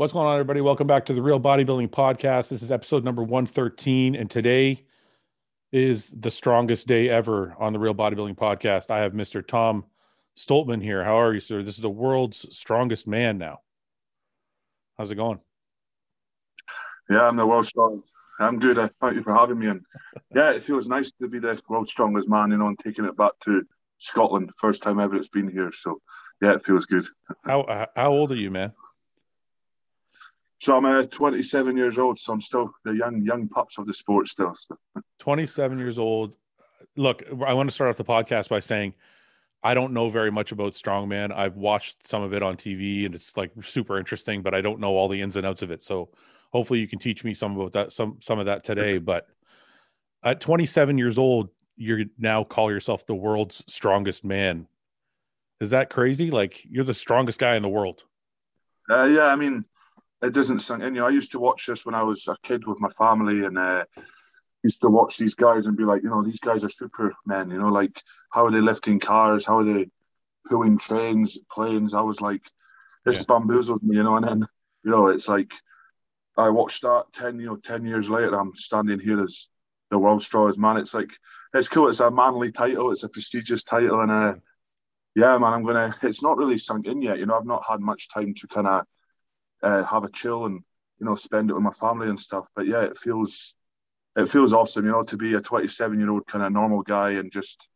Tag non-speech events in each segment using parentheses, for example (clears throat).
What's going on, everybody? Welcome back to the Real Bodybuilding Podcast. This is episode number 113, and today is the strongest day ever on the Real Bodybuilding Podcast. I have Mr. Tom Stoltman here. How are you, sir? This is the world's strongest man now. How's it going? Yeah, I'm the world's strongest. I'm good. Uh, thank you for having me. And yeah, it feels nice to be the world's strongest man, you know, and taking it back to Scotland, first time ever it's been here. So yeah, it feels good. How how old are you, man? So I'm uh, 27 years old, so I'm still the young young pups of the sport still. So. (laughs) 27 years old. Look, I want to start off the podcast by saying I don't know very much about strongman. I've watched some of it on TV and it's like super interesting, but I don't know all the ins and outs of it. So hopefully you can teach me some about that some some of that today, but at 27 years old, you now call yourself the world's strongest man. Is that crazy? Like you're the strongest guy in the world. Uh, yeah, I mean, it doesn't sink in. You know, I used to watch this when I was a kid with my family, and uh, used to watch these guys and be like, you know, these guys are supermen. You know, like how are they lifting cars? How are they pulling trains, planes? I was like, this yeah. bamboozled me. You know, and then you know, it's like I watched that ten, you know, ten years later, I'm standing here as the world's strongest man. It's like it's cool. It's a manly title. It's a prestigious title, and uh, yeah, man, I'm gonna. It's not really sunk in yet. You know, I've not had much time to kind of uh, have a chill and you know spend it with my family and stuff. But yeah, it feels it feels awesome, you know, to be a 27 year old kind of normal guy and just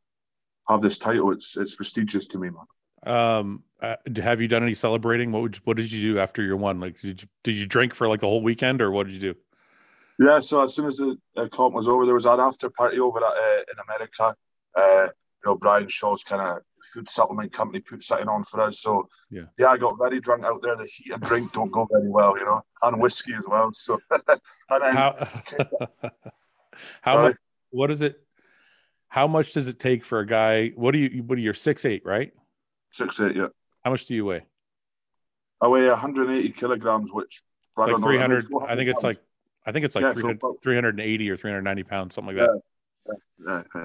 have this title. It's it's prestigious to me, man. Um, uh, have you done any celebrating? What would what did you do after your one? Like, did you did you drink for like the whole weekend, or what did you do? Yeah, so as soon as the uh, comp was over, there was an after party over at, uh, in America. Uh, you know, Brian Shaw's kind of food supplement company put something on for us. So yeah, yeah, I got very drunk out there. The heat and drink don't go very well, you know, and whiskey as well. So (laughs) how (laughs) (laughs) how much? What is it? How much does it take for a guy? What do you? What are you? Six eight, right? Six eight, yeah. How much do you weigh? I weigh 180 kilograms, which like 300. I think it's like I think it's like yeah, 300, 380 or 390 pounds, something like that. Yeah,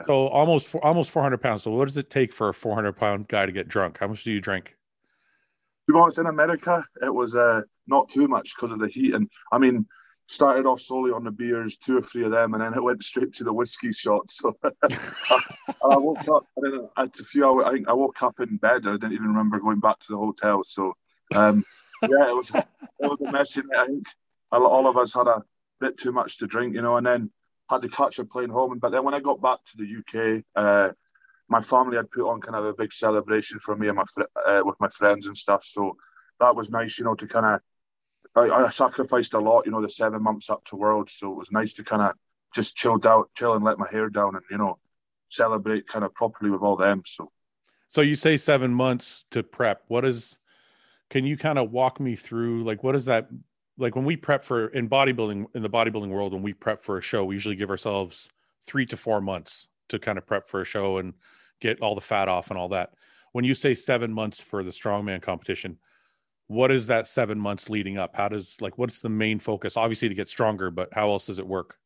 So almost almost 400 pounds. So what does it take for a 400 pound guy to get drunk? How much do you drink? To be honest, in America, it was uh, not too much because of the heat. And I mean, started off slowly on the beers, two or three of them, and then it went straight to the whiskey shots. So (laughs) I, I, woke up, and then a few hours, I think I woke up in bed. I didn't even remember going back to the hotel. So um, yeah, it was it was a messy. I think all of us had a bit too much to drink, you know, and then had to catch a plane home. But then when I got back to the UK, uh, my family had put on kind of a big celebration for me and my uh, with my friends and stuff. So that was nice, you know, to kind of. I, I, sacrificed a lot, you know, the seven months up to Worlds, so it was nice to kind of just chill out, chill and let my hair down, and you know, celebrate kind of properly with all them. So, so you say seven months to prep. What is? Can you kind of walk me through, like, what does that like when we prep for in bodybuilding in the bodybuilding world when we prep for a show we usually give ourselves three to four months to kind of prep for a show and get all the fat off and all that. When you say seven months for the strongman competition what is that seven months leading up? How does like what's the main focus? Obviously to get stronger but how else does it work?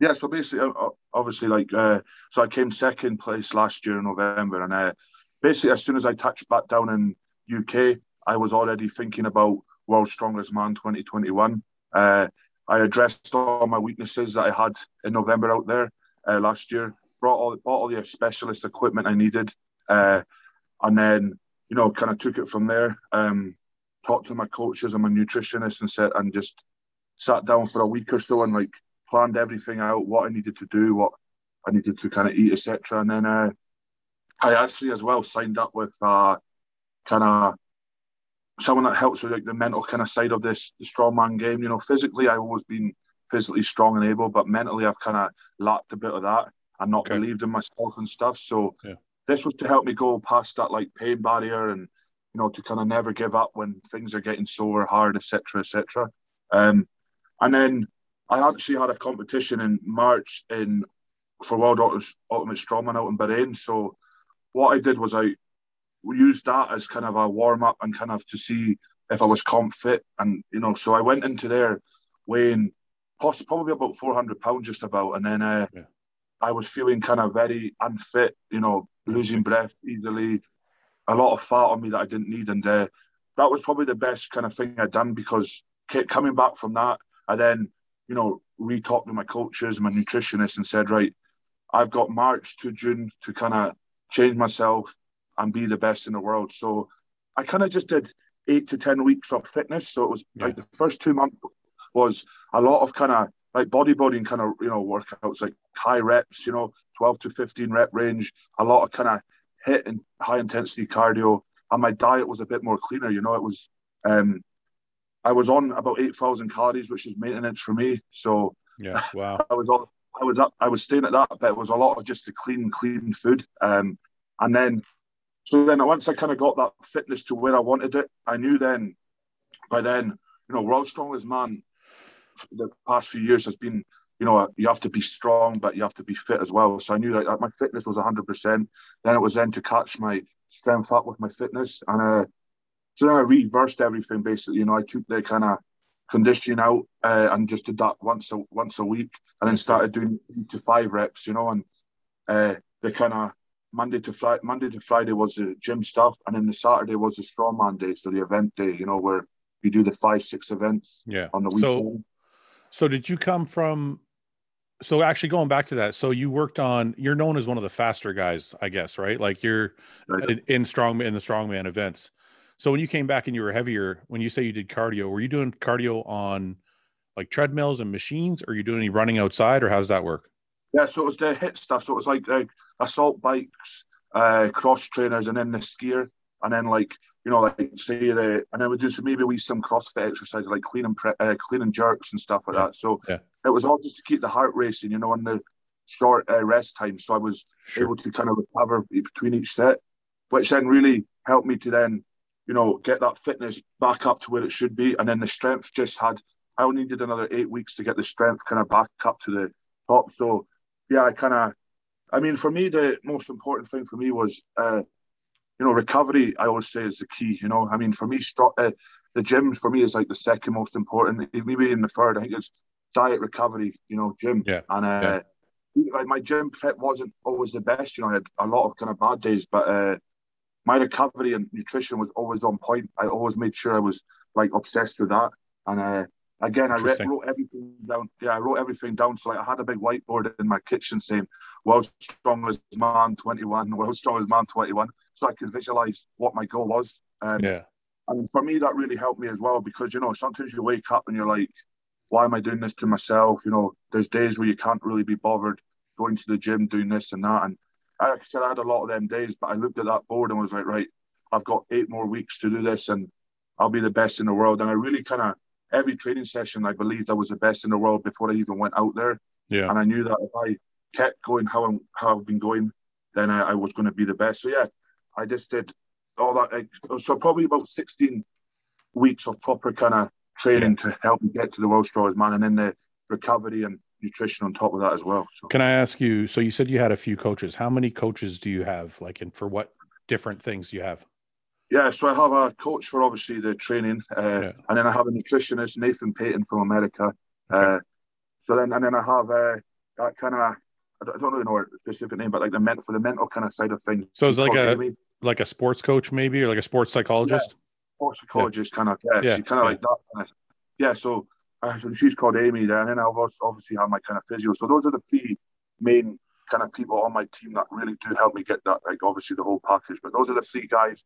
Yeah so basically obviously like uh, so i came second place last year in november and uh, basically as soon as i touched back down in uk i was already thinking about World's Strongest Man 2021. Uh, I addressed all my weaknesses that I had in November out there uh, last year. Brought all bought all the specialist equipment I needed, uh, and then you know kind of took it from there. Um, talked to my coaches and my nutritionist and said and just sat down for a week or so and like planned everything out, what I needed to do, what I needed to kind of eat, etc. And then uh, I actually as well signed up with uh, kind of someone that helps with like the mental kind of side of this the strongman game. You know, physically I've always been physically strong and able, but mentally I've kind of lacked a bit of that and not okay. believed in myself and stuff. So yeah. this was to help me go past that like pain barrier and you know to kind of never give up when things are getting sore, hard, etc., etc. Um, and then I actually had a competition in March in for World Ultimate Strongman out in Bahrain. So what I did was I used that as kind of a warm up and kind of to see if I was comp fit. And, you know, so I went into there weighing probably about 400 pounds just about. And then uh, yeah. I was feeling kind of very unfit, you know, losing breath easily, a lot of fat on me that I didn't need. And uh, that was probably the best kind of thing I'd done because coming back from that, I then, you know, re-talked with my coaches, my nutritionist, and said, right, I've got March to June to kind of change myself and be the best in the world. So I kind of just did eight to ten weeks of fitness. So it was yeah. like the first two months was a lot of kind of like bodybuilding kind of you know workouts, like high reps, you know, twelve to fifteen rep range, a lot of kind of HIIT and high intensity cardio. And my diet was a bit more cleaner. You know, it was um, I was on about eight thousand calories, which is maintenance for me. So yeah, (laughs) wow. I was on. I was up. I was staying at that, but it was a lot of just the clean, clean food. Um, and then, so then once I kind of got that fitness to where I wanted it, I knew then, by then, you know, world's strongest man. The past few years has been, you know, you have to be strong, but you have to be fit as well. So I knew that my fitness was hundred percent. Then it was then to catch my strength up with my fitness, and uh, so then I reversed everything basically. You know, I took the kind of conditioning out uh, and just did that once a once a week, and then started doing to five reps. You know, and uh, the kind of Monday to Friday, Monday to Friday was the gym stuff, and then the Saturday was the strongman day, so the event day. You know, where you do the five six events. Yeah. On the weekend. So, so did you come from? So actually, going back to that, so you worked on. You're known as one of the faster guys, I guess, right? Like you're right. in, in strong in the strongman events. So when you came back and you were heavier, when you say you did cardio, were you doing cardio on like treadmills and machines, or are you doing any running outside, or how does that work? Yeah, so it was the HIIT stuff. So it was like assault bikes, uh, cross trainers, and then the skier, and then like you know, like say the, and then we do some maybe we some CrossFit exercises like clean and pre- uh, clean jerks and stuff like yeah. that. So yeah. it was all just to keep the heart racing, you know, on the short uh, rest time. So I was sure. able to kind of recover between each set, which then really helped me to then you know, get that fitness back up to where it should be. And then the strength just had, I only needed another eight weeks to get the strength kind of back up to the top. So, yeah, I kind of, I mean, for me, the most important thing for me was, uh, you know, recovery, I always say is the key. You know, I mean, for me, uh, the gym for me is like the second most important, maybe in the third. I think it's diet recovery, you know, gym. Yeah. And, uh, yeah. like my gym fit wasn't always the best. You know, I had a lot of kind of bad days, but, uh, my recovery and nutrition was always on point. I always made sure I was like obsessed with that. And uh, again, I re- wrote everything down. Yeah, I wrote everything down. So like, I had a big whiteboard in my kitchen saying "World's Strongest Man 21," "World's Strongest Man 21," so I could visualize what my goal was. Um, yeah. And for me, that really helped me as well because you know sometimes you wake up and you're like, "Why am I doing this to myself?" You know, there's days where you can't really be bothered going to the gym, doing this and that, and like I said, I had a lot of them days, but I looked at that board and was like, right, I've got eight more weeks to do this and I'll be the best in the world. And I really kind of, every training session, I believed I was the best in the world before I even went out there. Yeah. And I knew that if I kept going how, I'm, how I've been going, then I, I was going to be the best. So, yeah, I just did all that. So, probably about 16 weeks of proper kind of training yeah. to help me get to the world's strongest man and then the recovery and nutrition on top of that as well. So. Can I ask you? So you said you had a few coaches. How many coaches do you have? Like, and for what different things do you have? Yeah, so I have a coach for obviously the training, uh, yeah. and then I have a nutritionist, Nathan Payton from America. Okay. Uh, so then, and then I have uh, that kind of I don't really know a specific name, but like the mental for the mental kind of side of things. So it's like a Amy. like a sports coach, maybe, or like a sports psychologist. Yeah. Sports psychologist, yeah. kind of. Yeah, yeah. kind of like that. Kind of, yeah, so uh, so she's called Amy there, and then I obviously have my kind of physio. So those are the three main kind of people on my team that really do help me get that, like obviously the whole package. But those are the three guys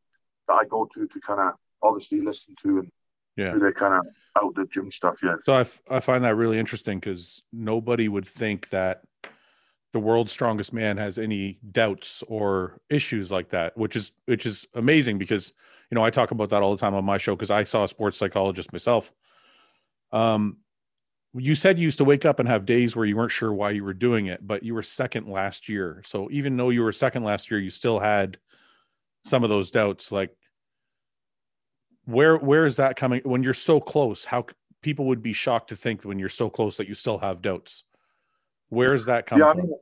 that I go to to kind of obviously listen to and yeah, do the kind of out the gym stuff. Yeah. So I, f- I find that really interesting because nobody would think that the world's strongest man has any doubts or issues like that, which is which is amazing because you know I talk about that all the time on my show because I saw a sports psychologist myself um, you said you used to wake up and have days where you weren't sure why you were doing it, but you were second last year. So even though you were second last year, you still had some of those doubts. Like, where where is that coming? When you're so close, how people would be shocked to think when you're so close that you still have doubts. Where is that coming yeah, I mean, from?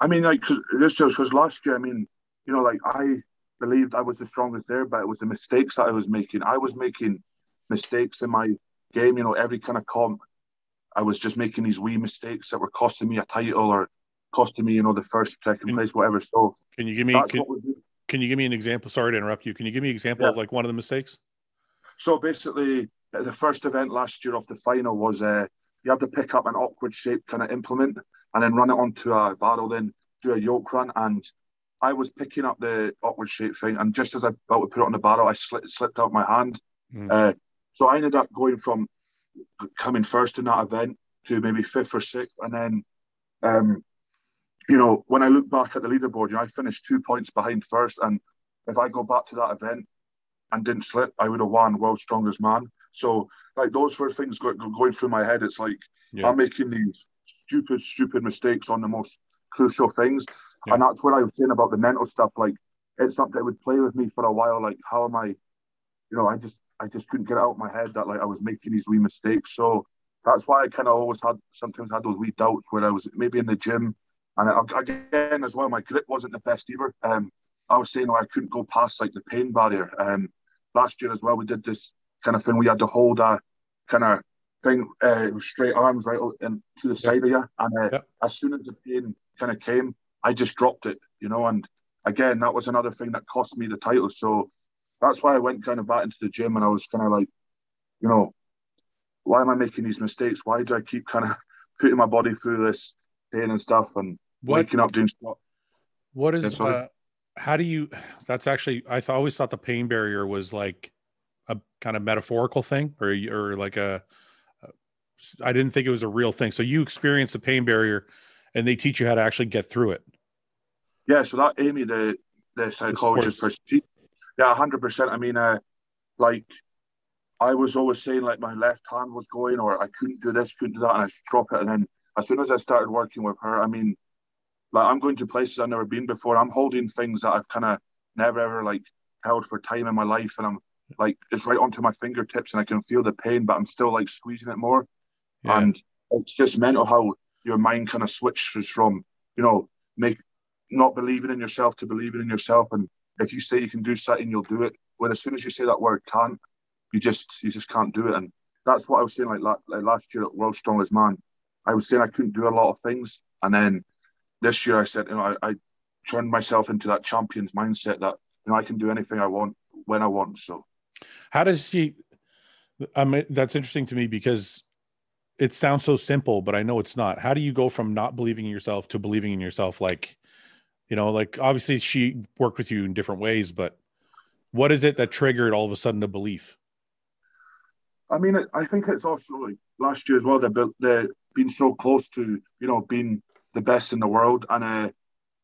I mean, like cause this just because last year, I mean, you know, like I believed I was the strongest there, but it was the mistakes that I was making. I was making mistakes in my game. You know, every kind of comp, I was just making these wee mistakes that were costing me a title or costing me, you know, the first, second place, whatever. So can you give me can, can, you give me an example? Sorry to interrupt you. Can you give me an example yeah. of like one of the mistakes? So basically, the first event last year of the final was uh, you had to pick up an awkward shaped kind of implement and then run it onto a barrel, then do a yoke run. And I was picking up the awkward shaped thing, and just as I about to put it on the barrel, I slipped, slipped out my hand. Mm. Uh, so I ended up going from coming first in that event to maybe fifth or sixth, and then, um, you know, when I look back at the leaderboard, you know, I finished two points behind first, and if I go back to that event and didn't slip, I would have won world's strongest man. So like those were things go, going through my head. It's like yeah. I'm making these stupid, stupid mistakes on the most crucial things, yeah. and that's what I was saying about the mental stuff. Like it's something that would play with me for a while. Like how am I, you know, I just I just couldn't get it out of my head that like I was making these wee mistakes. So that's why I kind of always had sometimes had those wee doubts where I was maybe in the gym, and again as well, my grip wasn't the best either. Um, I was saying oh, I couldn't go past like the pain barrier. Um, last year as well, we did this kind of thing. We had to hold a kind of thing, uh, straight arms right and to the side of you. And uh, yep. as soon as the pain kind of came, I just dropped it, you know. And again, that was another thing that cost me the title. So that's why I went kind of back into the gym and I was kind of like, you know, why am I making these mistakes? Why do I keep kind of (laughs) putting my body through this pain and stuff and what, waking up doing stuff? What is, uh, how do you, that's actually, I th- always thought the pain barrier was like, a kind of metaphorical thing or or like a I didn't think it was a real thing. So you experience the pain barrier and they teach you how to actually get through it. Yeah, so that Amy, the the psychologist, she, yeah, hundred percent. I mean, uh, like I was always saying, like my left hand was going, or I couldn't do this, couldn't do that, and I drop it. And then as soon as I started working with her, I mean, like I'm going to places I've never been before. I'm holding things that I've kind of never ever like held for time in my life, and I'm like it's right onto my fingertips and I can feel the pain, but I'm still like squeezing it more. Yeah. And it's just mental how your mind kind of switches from, you know, make not believing in yourself to believing in yourself. And if you say you can do something, you'll do it. When as soon as you say that word can't, you just you just can't do it. And that's what I was saying like, like last year at World's Strongest Man. I was saying I couldn't do a lot of things. And then this year I said, you know, I, I turned myself into that champion's mindset that, you know, I can do anything I want when I want. So how does she? I mean, that's interesting to me because it sounds so simple, but I know it's not. How do you go from not believing in yourself to believing in yourself? Like, you know, like obviously she worked with you in different ways, but what is it that triggered all of a sudden the belief? I mean, I think it's also like last year as well. They've they been so close to you know being the best in the world, and uh,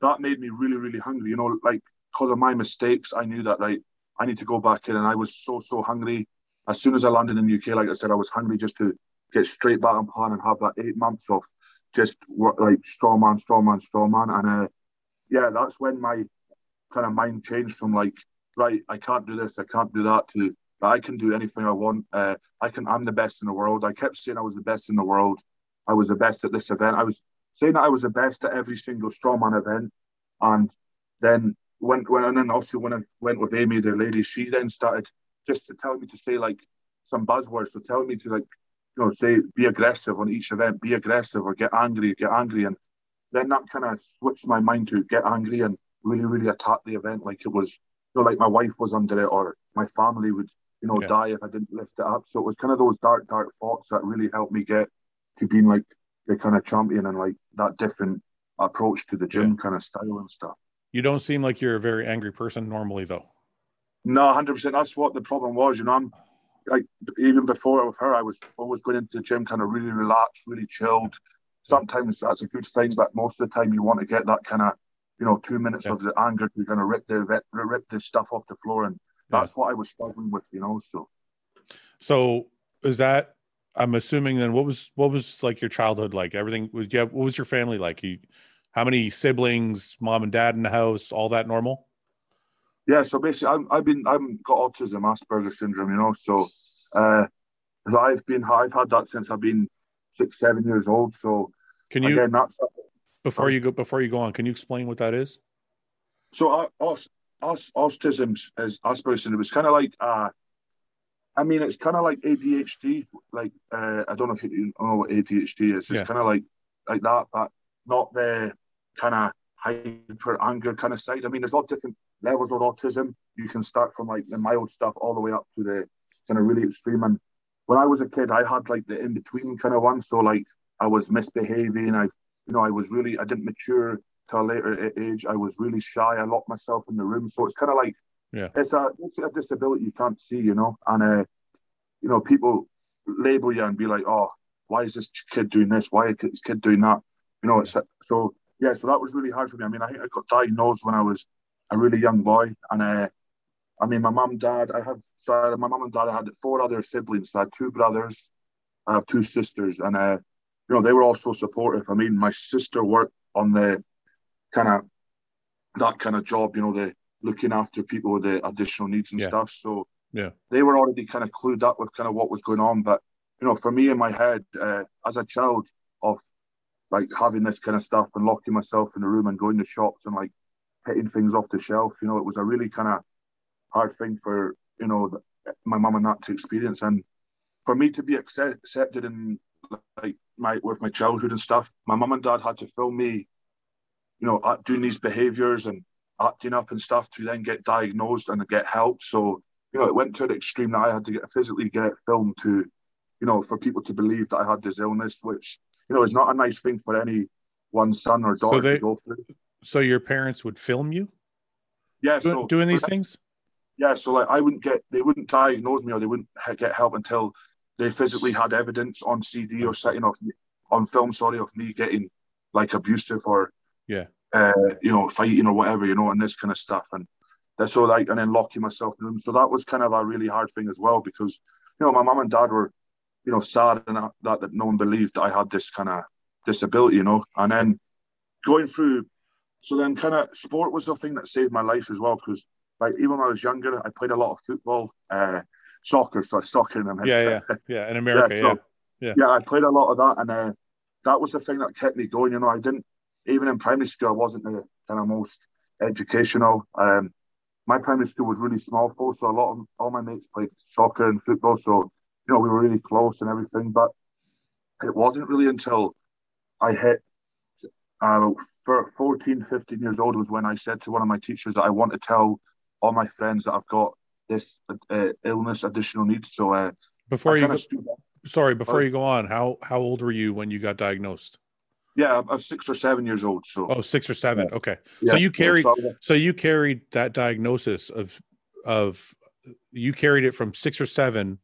that made me really, really hungry. You know, like because of my mistakes, I knew that like I need to go back in. And I was so, so hungry. As soon as I landed in the UK, like I said, I was hungry just to get straight back on plan and have that eight months of just work like strongman, strongman, strongman. And uh, yeah, that's when my kind of mind changed from like, right, I can't do this, I can't do that to I can do anything I want. Uh, I can. I'm the best in the world. I kept saying I was the best in the world. I was the best at this event. I was saying that I was the best at every single strongman event, and then when when and then also when I went with Amy, the lady, she then started just to tell me to say like some buzzwords. So tell me to like, you know, say be aggressive on each event, be aggressive or get angry, get angry. And then that kind of switched my mind to get angry and really, really attack the event like it was, you know, like my wife was under it or my family would, you know, yeah. die if I didn't lift it up. So it was kind of those dark, dark thoughts that really helped me get to being like the kind of champion and like that different approach to the gym yeah. kind of style and stuff. You don't seem like you're a very angry person normally, though. No, hundred percent. That's what the problem was. You know, I'm like even before with her, I was always going into the gym kind of really relaxed, really chilled. Sometimes that's a good thing, but most of the time you want to get that kind of, you know, two minutes yeah. of the anger to kind of rip the rip the stuff off the floor, and that's yeah. what I was struggling with, you know. So, so is that? I'm assuming then what was what was like your childhood like? Everything was yeah. What was your family like? You how many siblings, mom and dad in the house, all that normal? Yeah, so basically, I'm, I've been I've got autism, Asperger's syndrome, you know. So, uh, I've been I've had that since I've been six, seven years old. So, can you again, that's, before you go before you go on, can you explain what that is? So, uh, autism is Asperger's syndrome. It's kind of like uh, I mean, it's kind of like ADHD. Like uh, I don't know if you know what ADHD is. It's yeah. kind of like like that, but not the kind of hyper anger kind of side. I mean, there's all different levels of autism. You can start from like the mild stuff all the way up to the kind of really extreme. And when I was a kid, I had like the in between kind of one. So like I was misbehaving. I, you know, I was really I didn't mature to a later age. I was really shy. I locked myself in the room. So it's kind of like yeah, it's a it's a disability you can't see, you know. And uh, you know, people label you and be like, oh, why is this kid doing this? Why is this kid doing that? You know, it's so yeah. So that was really hard for me. I mean, I think I got diagnosed when I was a really young boy, and uh, I mean, my mum, dad, I have so my mum and dad I had four other siblings. So I had two brothers, I have two sisters, and uh, you know, they were also supportive. I mean, my sister worked on the kind of that kind of job, you know, the looking after people with the additional needs and yeah. stuff. So yeah, they were already kind of clued up with kind of what was going on. But you know, for me in my head, uh, as a child of like having this kind of stuff and locking myself in the room and going to shops and like hitting things off the shelf, you know, it was a really kind of hard thing for you know my mum and that to experience, and for me to be accept, accepted in like my with my childhood and stuff. My mum and dad had to film me, you know, doing these behaviours and acting up and stuff to then get diagnosed and get help. So you know, it went to an extreme that I had to get physically get filmed to, you know, for people to believe that I had this illness, which you know is not a nice thing for any one son or daughter so they, to go through. So your parents would film you? Yeah, doing, so doing these things. Yeah, so like I wouldn't get, they wouldn't diagnose me or they wouldn't get help until they physically had evidence on CD or setting off on film, sorry, of me getting like abusive or yeah, uh, you know, fighting or whatever, you know, and this kind of stuff. And that's all like, and then locking myself in the room. So that was kind of a really hard thing as well because, you know, my mum and dad were, you know, sad and that, that no one believed that I had this kind of disability, you know. And then going through, so then kind of sport was the thing that saved my life as well because, like, even when I was younger, I played a lot of football, uh, soccer, sorry, soccer in America. Yeah, yeah, (laughs) yeah, in America, yeah, so, yeah. yeah. I played a lot of that, and uh, that was the thing that kept me going. You know, I didn't even in primary school, I wasn't the kind of most educational. Um, my primary school was really small, full, so a lot of all my mates played soccer and football. So you know we were really close and everything. But it wasn't really until I hit uh, 14, 15 years old was when I said to one of my teachers that I want to tell all my friends that I've got this uh, illness, additional needs. So uh, before I you go, sorry, before you go on, how how old were you when you got diagnosed? Yeah, I'm six or seven years old. So oh, six or seven. Yeah. Okay, yeah. so you carried so you carried that diagnosis of of you carried it from six or seven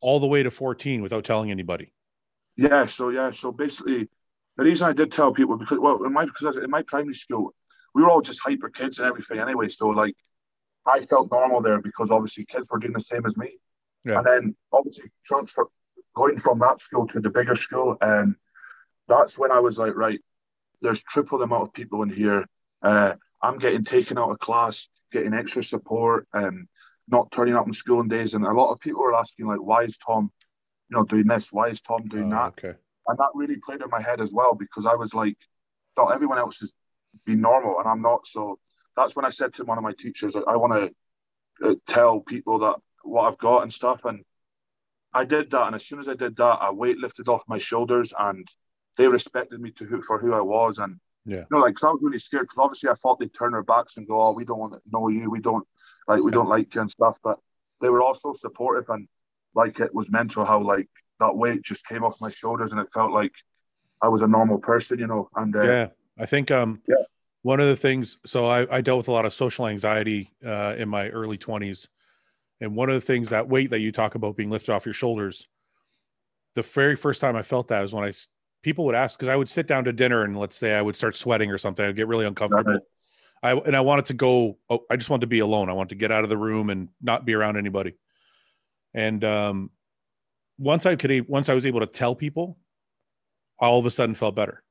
all the way to 14 without telling anybody. Yeah. So yeah. So basically, the reason I did tell people because well, in my because in my primary school, we were all just hyper kids and everything anyway. So like, I felt normal there because obviously kids were doing the same as me. Yeah. And then obviously transfer going from that school to the bigger school and that's when I was like, right, there's triple the amount of people in here. Uh, I'm getting taken out of class, getting extra support, um, not turning up in school on days. And a lot of people are asking, like, why is Tom, you know, doing this? Why is Tom doing oh, that? Okay. And that really played in my head as well because I was like, thought everyone else is being normal and I'm not. So that's when I said to one of my teachers, I want to uh, tell people that what I've got and stuff. And I did that. And as soon as I did that, a weight lifted off my shoulders and they respected me to who, for who I was. And, yeah. you know, like, cause I was really scared because obviously I thought they'd turn their backs and go, oh, we don't want to know you. We don't, like, we don't like you and stuff. But they were also supportive and, like, it was mental how, like, that weight just came off my shoulders and it felt like I was a normal person, you know. And, uh, yeah, I think, um, yeah. One of the things, so I, I dealt with a lot of social anxiety uh, in my early 20s. And one of the things that weight that you talk about being lifted off your shoulders, the very first time I felt that was when I people would ask because I would sit down to dinner and let's say I would start sweating or something, I'd get really uncomfortable. I and I wanted to go. Oh, I just wanted to be alone. I wanted to get out of the room and not be around anybody. And um, once I could, once I was able to tell people, all of a sudden felt better.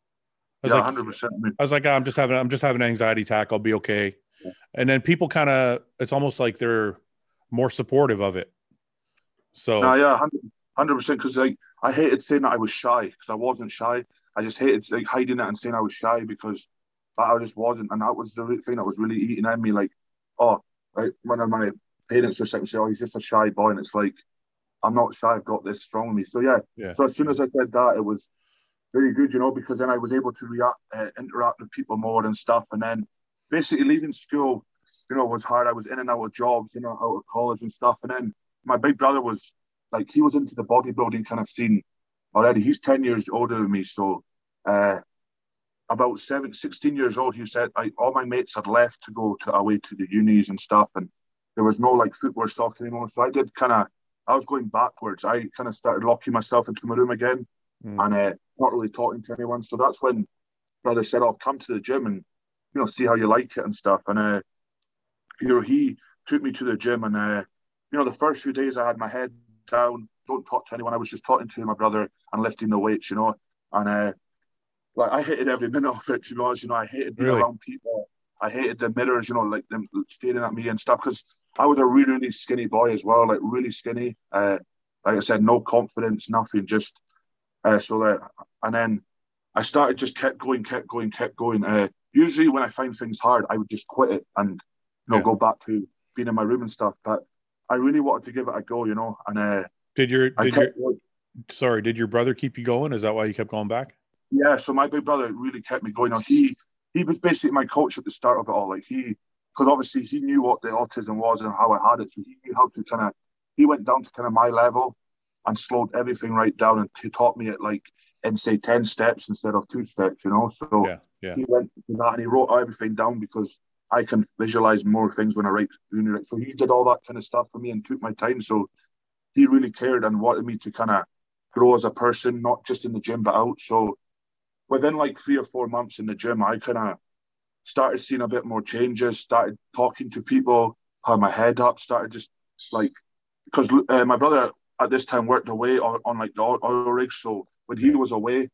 I was yeah, like, 100%. I was like, oh, I'm just having, I'm just having an anxiety attack. I'll be okay. Yeah. And then people kind of, it's almost like they're more supportive of it. So, no, yeah, hundred percent. Because like I hated saying that I was shy because I wasn't shy. I just hated like hiding it and saying I was shy because I just wasn't, and that was the thing that was really eating at me. Like, oh, like one of my parents just say, "Oh, he's just a shy boy," and it's like I'm not shy. I've got this strong in me. So yeah. yeah. So as soon as I said that, it was very good, you know, because then I was able to react, uh, interact with people more and stuff. And then basically leaving school, you know, was hard. I was in and out of jobs, you know, out of college and stuff. And then my big brother was like he was into the bodybuilding kind of scene already. He's 10 years older than me. So uh, about seven, 16 years old, he said like all my mates had left to go to away to the unis and stuff. And there was no like footwear stock anymore. So I did kind of, I was going backwards. I kind of started locking myself into my room again mm. and uh, not really talking to anyone. So that's when brother said, I'll come to the gym and, you know, see how you like it and stuff. And, uh, you know, he took me to the gym and, uh, you know, the first few days I had my head down, don't talk to anyone. I was just talking to my brother and lifting the weights, you know. And uh, like I hated every (laughs) minute of it, to be honest. You know, I hated being really? around people. I hated the mirrors, you know, like them staring at me and stuff. Because I was a really, really skinny boy as well, like really skinny. Uh, like I said, no confidence, nothing. Just uh, so that, and then I started just kept going, kept going, kept going. Uh, usually, when I find things hard, I would just quit it and you know yeah. go back to being in my room and stuff. But I really wanted to give it a go, you know. And uh, did your did your sorry, did your brother keep you going? Is that why you kept going back? Yeah, so my big brother really kept me going. On he he was basically my coach at the start of it all. Like he, because obviously he knew what the autism was and how I had it, so he knew how to kind of. He went down to kind of my level and slowed everything right down and he taught me it like in say ten steps instead of two steps. You know, so yeah, yeah. he went to that and he wrote everything down because I can visualize more things when I write. So he did all that kind of stuff for me and took my time. So he really cared and wanted me to kind of grow as a person, not just in the gym but out. So within like three or four months in the gym, I kind of started seeing a bit more changes. Started talking to people, had my head up. Started just like because uh, my brother at this time worked away on, on like the oil, oil rigs. So when he was away,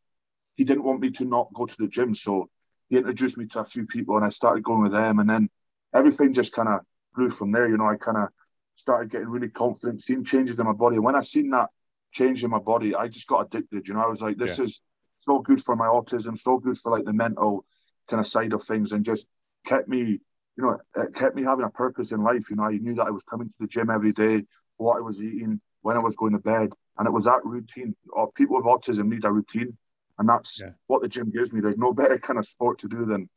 he didn't want me to not go to the gym. So he introduced me to a few people and I started going with them. And then everything just kind of grew from there. You know, I kind of started getting really confident, seeing changes in my body. And when I seen that change in my body, I just got addicted. You know, I was like, this yeah. is so good for my autism, so good for like the mental kind of side of things, and just kept me, you know, it kept me having a purpose in life. You know, I knew that I was coming to the gym every day, what I was eating, when I was going to bed, and it was that routine. Or people with autism need a routine, and that's yeah. what the gym gives me. There's no better kind of sport to do than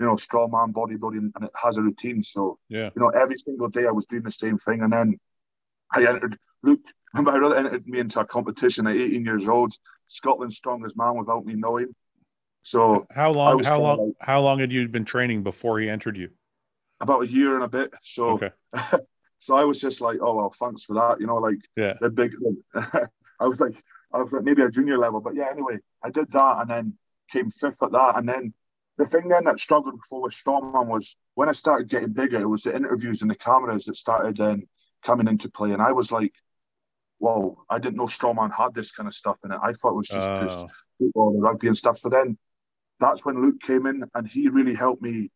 you know, strongman bodybuilding, and it has a routine. So, yeah. you know, every single day I was doing the same thing. And then I entered, look, (laughs) my brother entered me into a competition at 18 years old, Scotland's strongest man without me knowing. So, how long, how long, like, how long had you been training before he entered you? About a year and a bit. So, okay. (laughs) so I was just like, oh, well, thanks for that. You know, like, yeah, the big, (laughs) I was like, Like maybe a junior level, but yeah, anyway, I did that and then came fifth at that. And then the thing then that struggled before with Strongman was when I started getting bigger, it was the interviews and the cameras that started then coming into play. And I was like, whoa, I didn't know Strongman had this kind of stuff in it. I thought it was just, oh. just football and rugby and stuff. So then that's when Luke came in and he really helped me.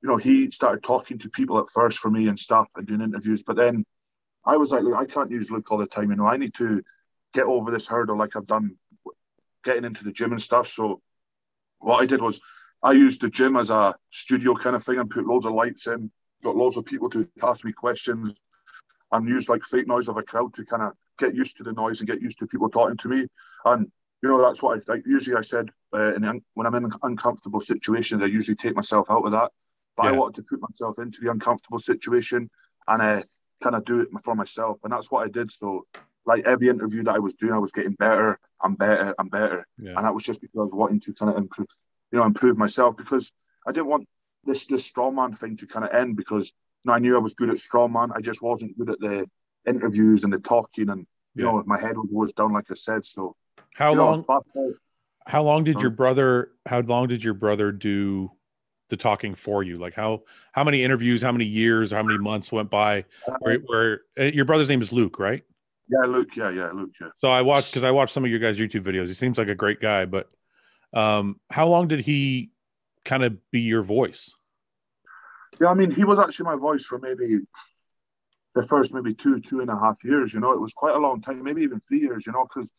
You know, he started talking to people at first for me and stuff and doing interviews. But then I was like, look, I can't use Luke all the time. You know, I need to get over this hurdle like I've done getting into the gym and stuff. So what I did was I used the gym as a studio kind of thing and put loads of lights in, got loads of people to ask me questions, and used like fake noise of a crowd to kind of get used to the noise and get used to people talking to me. And you know that's what I like. Usually, I said uh, in, when I'm in uncomfortable situations, I usually take myself out of that. But yeah. I wanted to put myself into the uncomfortable situation and uh, kind of do it for myself, and that's what I did. So, like every interview that I was doing, I was getting better and better and better, yeah. and that was just because I was wanting to kind of improve, you know, improve myself because I didn't want this this strongman thing to kind of end because you know, I knew I was good at strongman. I just wasn't good at the interviews and the talking, and you yeah. know, my head was always down, like I said. So, how long? Know, how long did your brother? How long did your brother do the talking for you? Like how how many interviews, how many years, how many months went by? Where, uh, where uh, your brother's name is Luke, right? Yeah, Luke. Yeah, yeah, Luke. Yeah. So I watched because I watched some of your guys' YouTube videos. He seems like a great guy, but um, how long did he kind of be your voice? Yeah, I mean, he was actually my voice for maybe the first maybe two, two and a half years. You know, it was quite a long time, maybe even three years. You know, because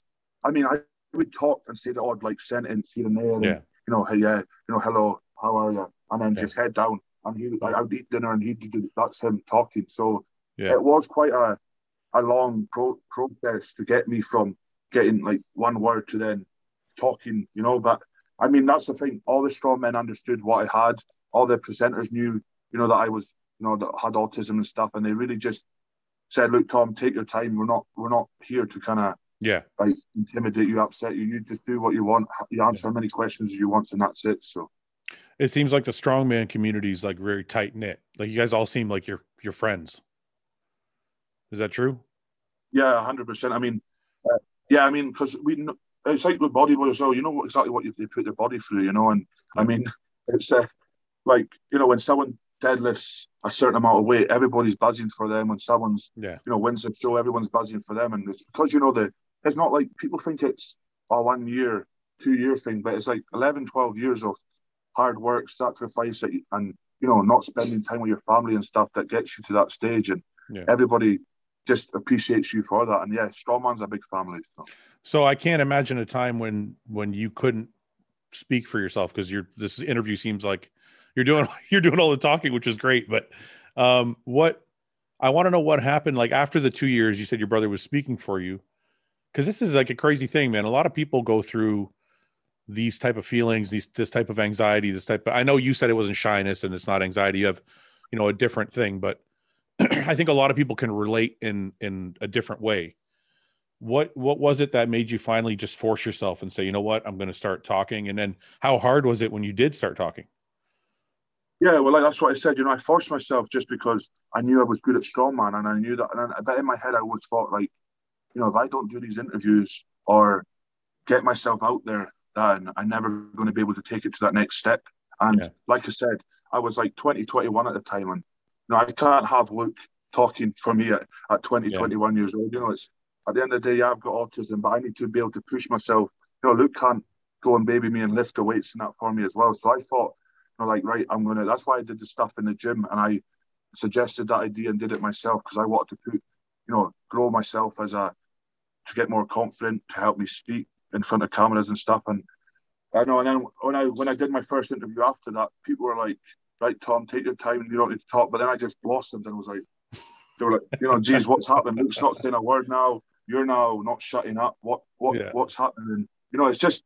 I mean, I would talk and say the odd like sentence here and there. And, yeah. You know, hey, yeah, you know, hello, how are you? And then yeah. just head down. And he, like, I would eat dinner, and he'd do that's him talking. So yeah. it was quite a a long pro- process to get me from getting like one word to then talking, you know. But I mean, that's the thing. All the strong men understood what I had. All the presenters knew, you know, that I was, you know, that had autism and stuff, and they really just said, "Look, Tom, take your time. We're not we're not here to kind of yeah like intimidate you, upset you. You just do what you want. You answer yeah. as many questions as you want, and that's it." So it seems like the strongman community is like very tight knit. Like you guys all seem like you're you're friends. Is that true? Yeah, hundred percent. I mean, uh, yeah, I mean, because we it's like with bodybuilders, well, you know exactly what you, they put their body through, you know, and I mean, (laughs) it's uh, like you know when someone deadlifts a certain amount of weight, everybody's buzzing for them. When someone's yeah. you know wins a show, everyone's buzzing for them, and it's because you know the it's not like people think it's a one year, two year thing, but it's like 11, 12 years of hard work, sacrifice, and you know not spending time with your family and stuff that gets you to that stage, and yeah. everybody just appreciates you for that. And yeah, Strongman's a big family. So. so I can't imagine a time when when you couldn't speak for yourself because you're this interview seems like you're doing (laughs) you're doing all the talking, which is great. But um, what I want to know what happened like after the two years. You said your brother was speaking for you because this is like a crazy thing, man. A lot of people go through these type of feelings, these this type of anxiety, this type. Of, I know you said it wasn't shyness and it's not anxiety. You have, you know, a different thing, but (clears throat) I think a lot of people can relate in in a different way. What what was it that made you finally just force yourself and say, you know what, I'm going to start talking? And then how hard was it when you did start talking? Yeah, well, like, that's what I said. You know, I forced myself just because I knew I was good at strongman, and I knew that. And I bet in my head, I always thought, like, you know, if I don't do these interviews or get myself out there, then I'm never going to be able to take it to that next step. And yeah. like I said, I was like 20, 21 at the time, and know, I can't have Luke talking for me at, at 20, yeah. 21 years old. You know, it's at the end of the day, yeah, I've got autism, but I need to be able to push myself. You know, Luke can't go and baby me and lift the weights and that for me as well. So I thought, you know, like, right, I'm gonna. That's why I did the stuff in the gym, and I suggested that idea and did it myself because I wanted to put, you know, grow myself as a to get more confident, to help me speak in front of cameras and stuff. And I know, and then when I when I did my first interview after that, people were like, "Right, Tom, take your time. You don't need to talk." But then I just blossomed and was like, "They were like, you know, geez, what's happening? Luke's not saying a word now. You're now not shutting up. What what yeah. what's happening?" You know, it's just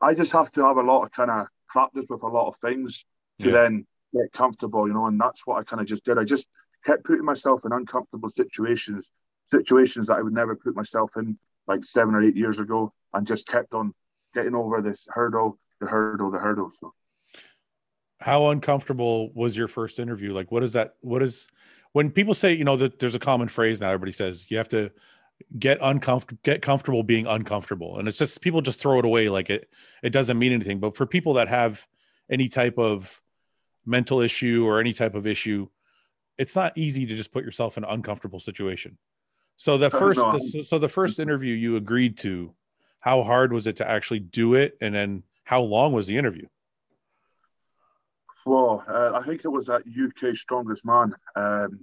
I just have to have a lot of kind of practice with a lot of things to yeah. then get comfortable, you know, and that's what I kind of just did. I just kept putting myself in uncomfortable situations, situations that I would never put myself in like seven or eight years ago, and just kept on getting over this hurdle, the hurdle, the hurdle. So, how uncomfortable was your first interview? Like, what is that? What is when people say, you know, that there's a common phrase now. Everybody says you have to get uncomfortable, get comfortable being uncomfortable, and it's just people just throw it away like it it doesn't mean anything. But for people that have any type of mental issue or any type of issue, it's not easy to just put yourself in an uncomfortable situation. So the oh, first, the, so the first interview you agreed to, how hard was it to actually do it, and then how long was the interview? Well, uh, I think it was that UK Strongest Man um,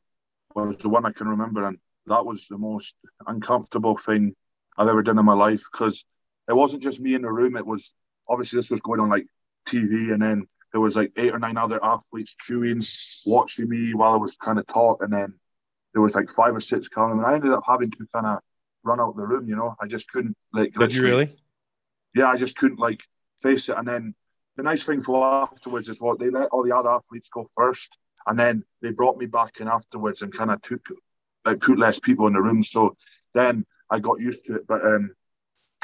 was the one I can remember, and that was the most uncomfortable thing I've ever done in my life because it wasn't just me in the room. It was obviously this was going on like TV, and then there was like eight or nine other athletes queuing, watching me while I was trying to talk, and then there was like five or six coming, and I ended up having to kind of run out the room. You know, I just couldn't like. Did you really? Yeah, I just couldn't like face it. And then the nice thing for afterwards is what they let all the other athletes go first, and then they brought me back in afterwards and kind of took like put less people in the room. So then I got used to it. But um,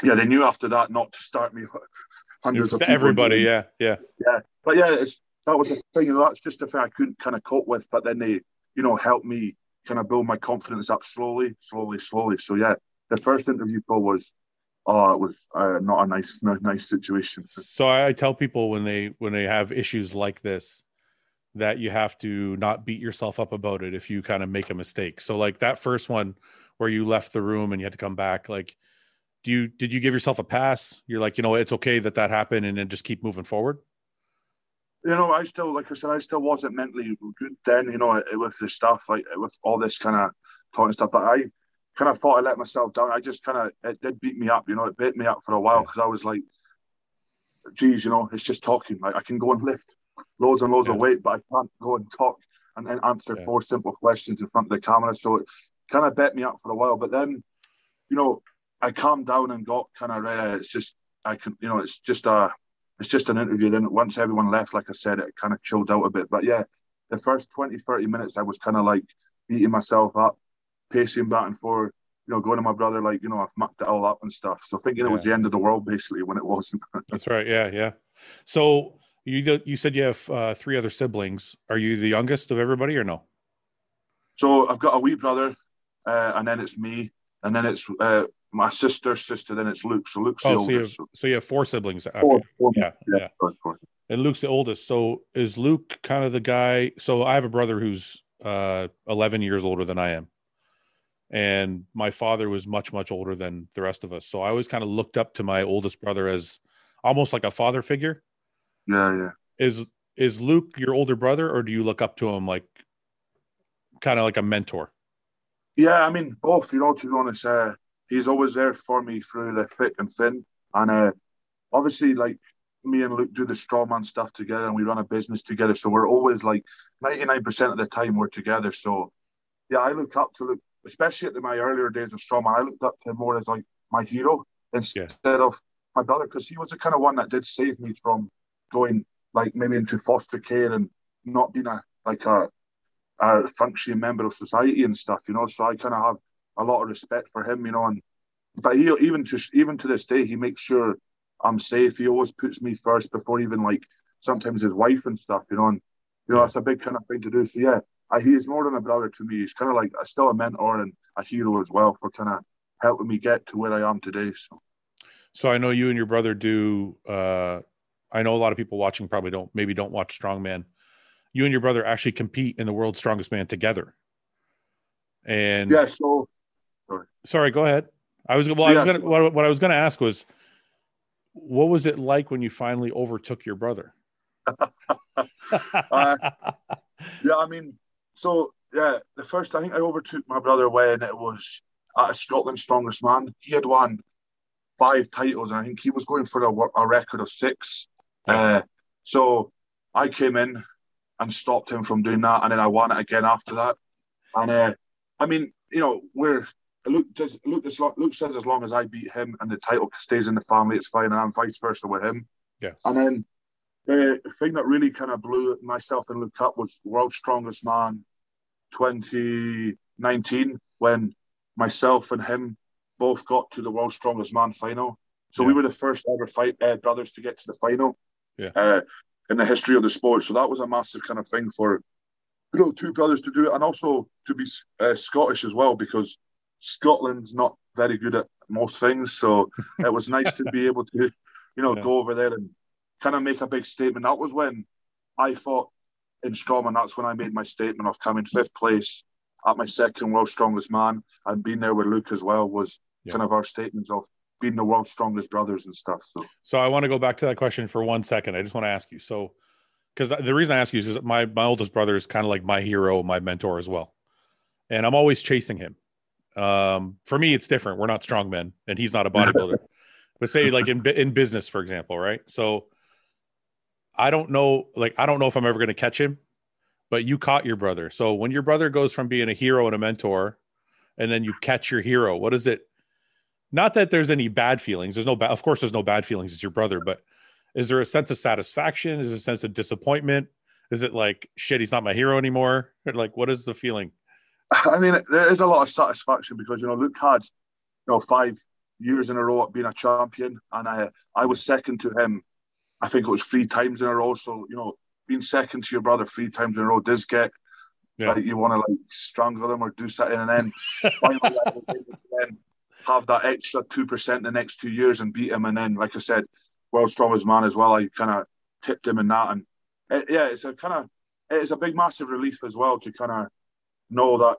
yeah, they knew after that not to start me (laughs) hundreds of everybody. Yeah, yeah, yeah. But yeah, it's that was the thing. You know, that's just the thing I couldn't kind of cope with. But then they, you know, helped me kind of build my confidence up slowly, slowly, slowly. So yeah, the first interview call was, oh, it was uh, not a nice, nice situation. So I tell people when they when they have issues like this, that you have to not beat yourself up about it if you kind of make a mistake. So like that first one where you left the room and you had to come back, like do you did you give yourself a pass? You're like, you know, it's okay that that happened, and then just keep moving forward. You know, I still, like I said, I still wasn't mentally good then. You know, with the stuff, like with all this kind of talking stuff. But I kind of thought I let myself down. I just kind of it did beat me up. You know, it beat me up for a while because I was like, geez, you know, it's just talking. Like I can go and lift loads and loads yeah. of weight, but I can't go and talk and then answer yeah. four simple questions in front of the camera. So it kind of beat me up for a while. But then, you know, I calmed down and got kind of uh, it's just I can you know it's just a it's just an interview. Then once everyone left, like I said, it kind of chilled out a bit. But yeah, the first 20, 30 minutes I was kind of like beating myself up, pacing back and forth, you know, going to my brother like, you know, I've mucked it all up and stuff. So thinking yeah. it was the end of the world basically when it wasn't. (laughs) That's right. Yeah, yeah. So you you said you have uh, three other siblings. Are you the youngest of everybody or no? So I've got a wee brother, uh, and then it's me, and then it's uh, my sister's sister, then it's Luke. So Luke's oh, the so oldest. You have, so you have four siblings. After. Four, four, yeah, yeah. yeah. And Luke's the oldest. So is Luke kind of the guy? So I have a brother who's uh, 11 years older than I am. And my father was much, much older than the rest of us. So I always kind of looked up to my oldest brother as almost like a father figure. Yeah, yeah. Is is Luke your older brother, or do you look up to him like kind of like a mentor? Yeah, I mean both. You know, to be honest, uh, he's always there for me through the thick and thin, and uh, obviously, like me and Luke do the strongman stuff together, and we run a business together. So we're always like ninety nine percent of the time we're together. So yeah, I look up to Luke, especially at the, my earlier days of strongman. I looked up to him more as like my hero instead yeah. of my brother because he was the kind of one that did save me from going like maybe into foster care and not being a like a, a functioning member of society and stuff, you know. So I kind of have a lot of respect for him, you know. And but he even to even to this day, he makes sure I'm safe. He always puts me first before even like sometimes his wife and stuff, you know. And you know that's a big kind of thing to do. So yeah, I, he is more than a brother to me. He's kind of like still a mentor and a hero as well for kind of helping me get to where I am today. So. So I know you and your brother do uh, I know a lot of people watching probably don't maybe don't watch Strongman. You and your brother actually compete in the World's Strongest Man together. And yeah, so sorry, sorry go ahead. I was well, so, I was gonna what, what I was gonna ask was what was it like when you finally overtook your brother? (laughs) uh, (laughs) yeah, I mean, so yeah, the first I think I overtook my brother when it was at Scotland's Strongest Man. He had won five titles, and I think he was going for a, a record of six. Uh, so I came in and stopped him from doing that, and then I won it again after that. And uh, I mean, you know, we're Luke does Luke, Luke says as long as I beat him and the title stays in the family, it's fine, and I'm vice versa with him. Yeah. And then the thing that really kind of blew myself and Luke up was World's Strongest Man 2019 when myself and him both got to the World's Strongest Man final. So yeah. we were the first ever fight uh, brothers to get to the final yeah. uh, in the history of the sport. So that was a massive kind of thing for you know two brothers to do it, and also to be uh, Scottish as well, because Scotland's not very good at most things. So (laughs) it was nice to be able to, you know, yeah. go over there and kind of make a big statement. That was when I fought in Strongman. That's when I made my statement of coming fifth place at my second World Strongest Man and being there with Luke as well was yeah. kind of our statements of being the world's strongest brothers and stuff. So, so I want to go back to that question for one second. I just want to ask you. So, because the reason I ask you is, is my my oldest brother is kind of like my hero, my mentor as well, and I'm always chasing him. Um, for me, it's different. We're not strong men, and he's not a bodybuilder. (laughs) but say like in in business, for example, right? So, I don't know, like I don't know if I'm ever going to catch him, but you caught your brother. So when your brother goes from being a hero and a mentor, and then you catch your hero, what is it? Not that there's any bad feelings. There's no bad. Of course, there's no bad feelings. It's your brother, but is there a sense of satisfaction? Is there a sense of disappointment? Is it like shit? He's not my hero anymore. like, what is the feeling? I mean, there is a lot of satisfaction because you know Luke had you know five years in a row at being a champion, and I I was second to him. I think it was three times in a row. So you know, being second to your brother three times in a row does get yeah. like you want to like strangle them or do something, and then (laughs) finally then have that extra two percent the next two years and beat him. And then, like I said, world's strongest man as well. I kind of tipped him in that, and it, yeah, it's a kind of it's a big, massive relief as well to kind of know that.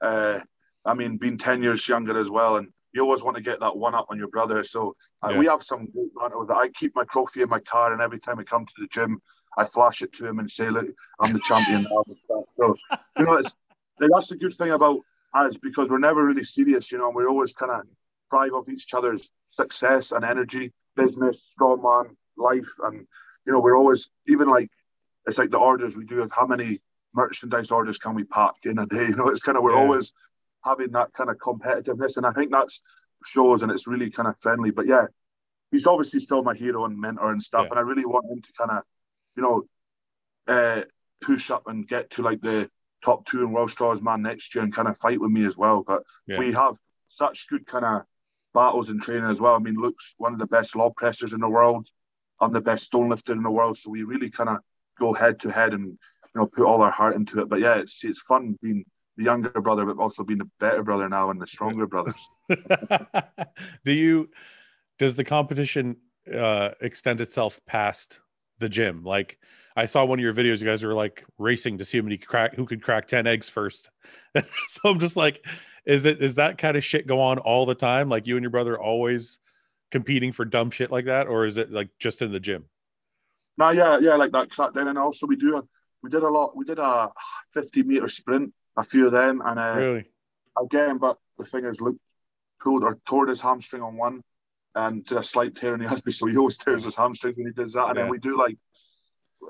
Uh, I mean, being ten years younger as well, and you always want to get that one up on your brother. So uh, yeah. we have some good banter with that. I keep my trophy in my car, and every time I come to the gym, I flash it to him and say, "Look, I'm the champion. (laughs) So you know, it's that's the good thing about us because we're never really serious, you know, we're always kind of thrive off each other's success and energy, business, strongman, life, and you know, we're always even like it's like the orders we do. How many merchandise orders can we pack in a day? (laughs) You know, it's kind of we're yeah. always having that kind of competitiveness, and I think that's shows and it's really kind of friendly. But yeah, he's obviously still my hero and mentor and stuff, yeah. and I really want him to kind of, you know, uh, push up and get to like the top two in world strongest man next year and kind of fight with me as well. But Yeah. we have such good kind of battles in training as well. I mean, Luke's one of the best log pressers in the world. I'm the best stone lifter in the world. So we really kind of go head to head and you know put all our heart into it. But yeah, it's it's fun being the younger brother, but also being the better brother now and the stronger brothers. (laughs) do you does the competition uh extend itself past the gym like i saw one of your videos you guys were like racing to see how many crack who could crack 10 eggs first (laughs) so i'm just like is it is that kind of shit go on all the time like you and your brother always competing for dumb shit like that or is it like just in the gym No, yeah, yeah, like that crack then, and also we do we did a lot. We did a 50 meter sprint, a few of them, and uh, really again, but the thing is, Luke pulled or tore his hamstring on one and did a slight tear in the (laughs) other, so he always tears his hamstring when he does that. And Yeah. then we do like,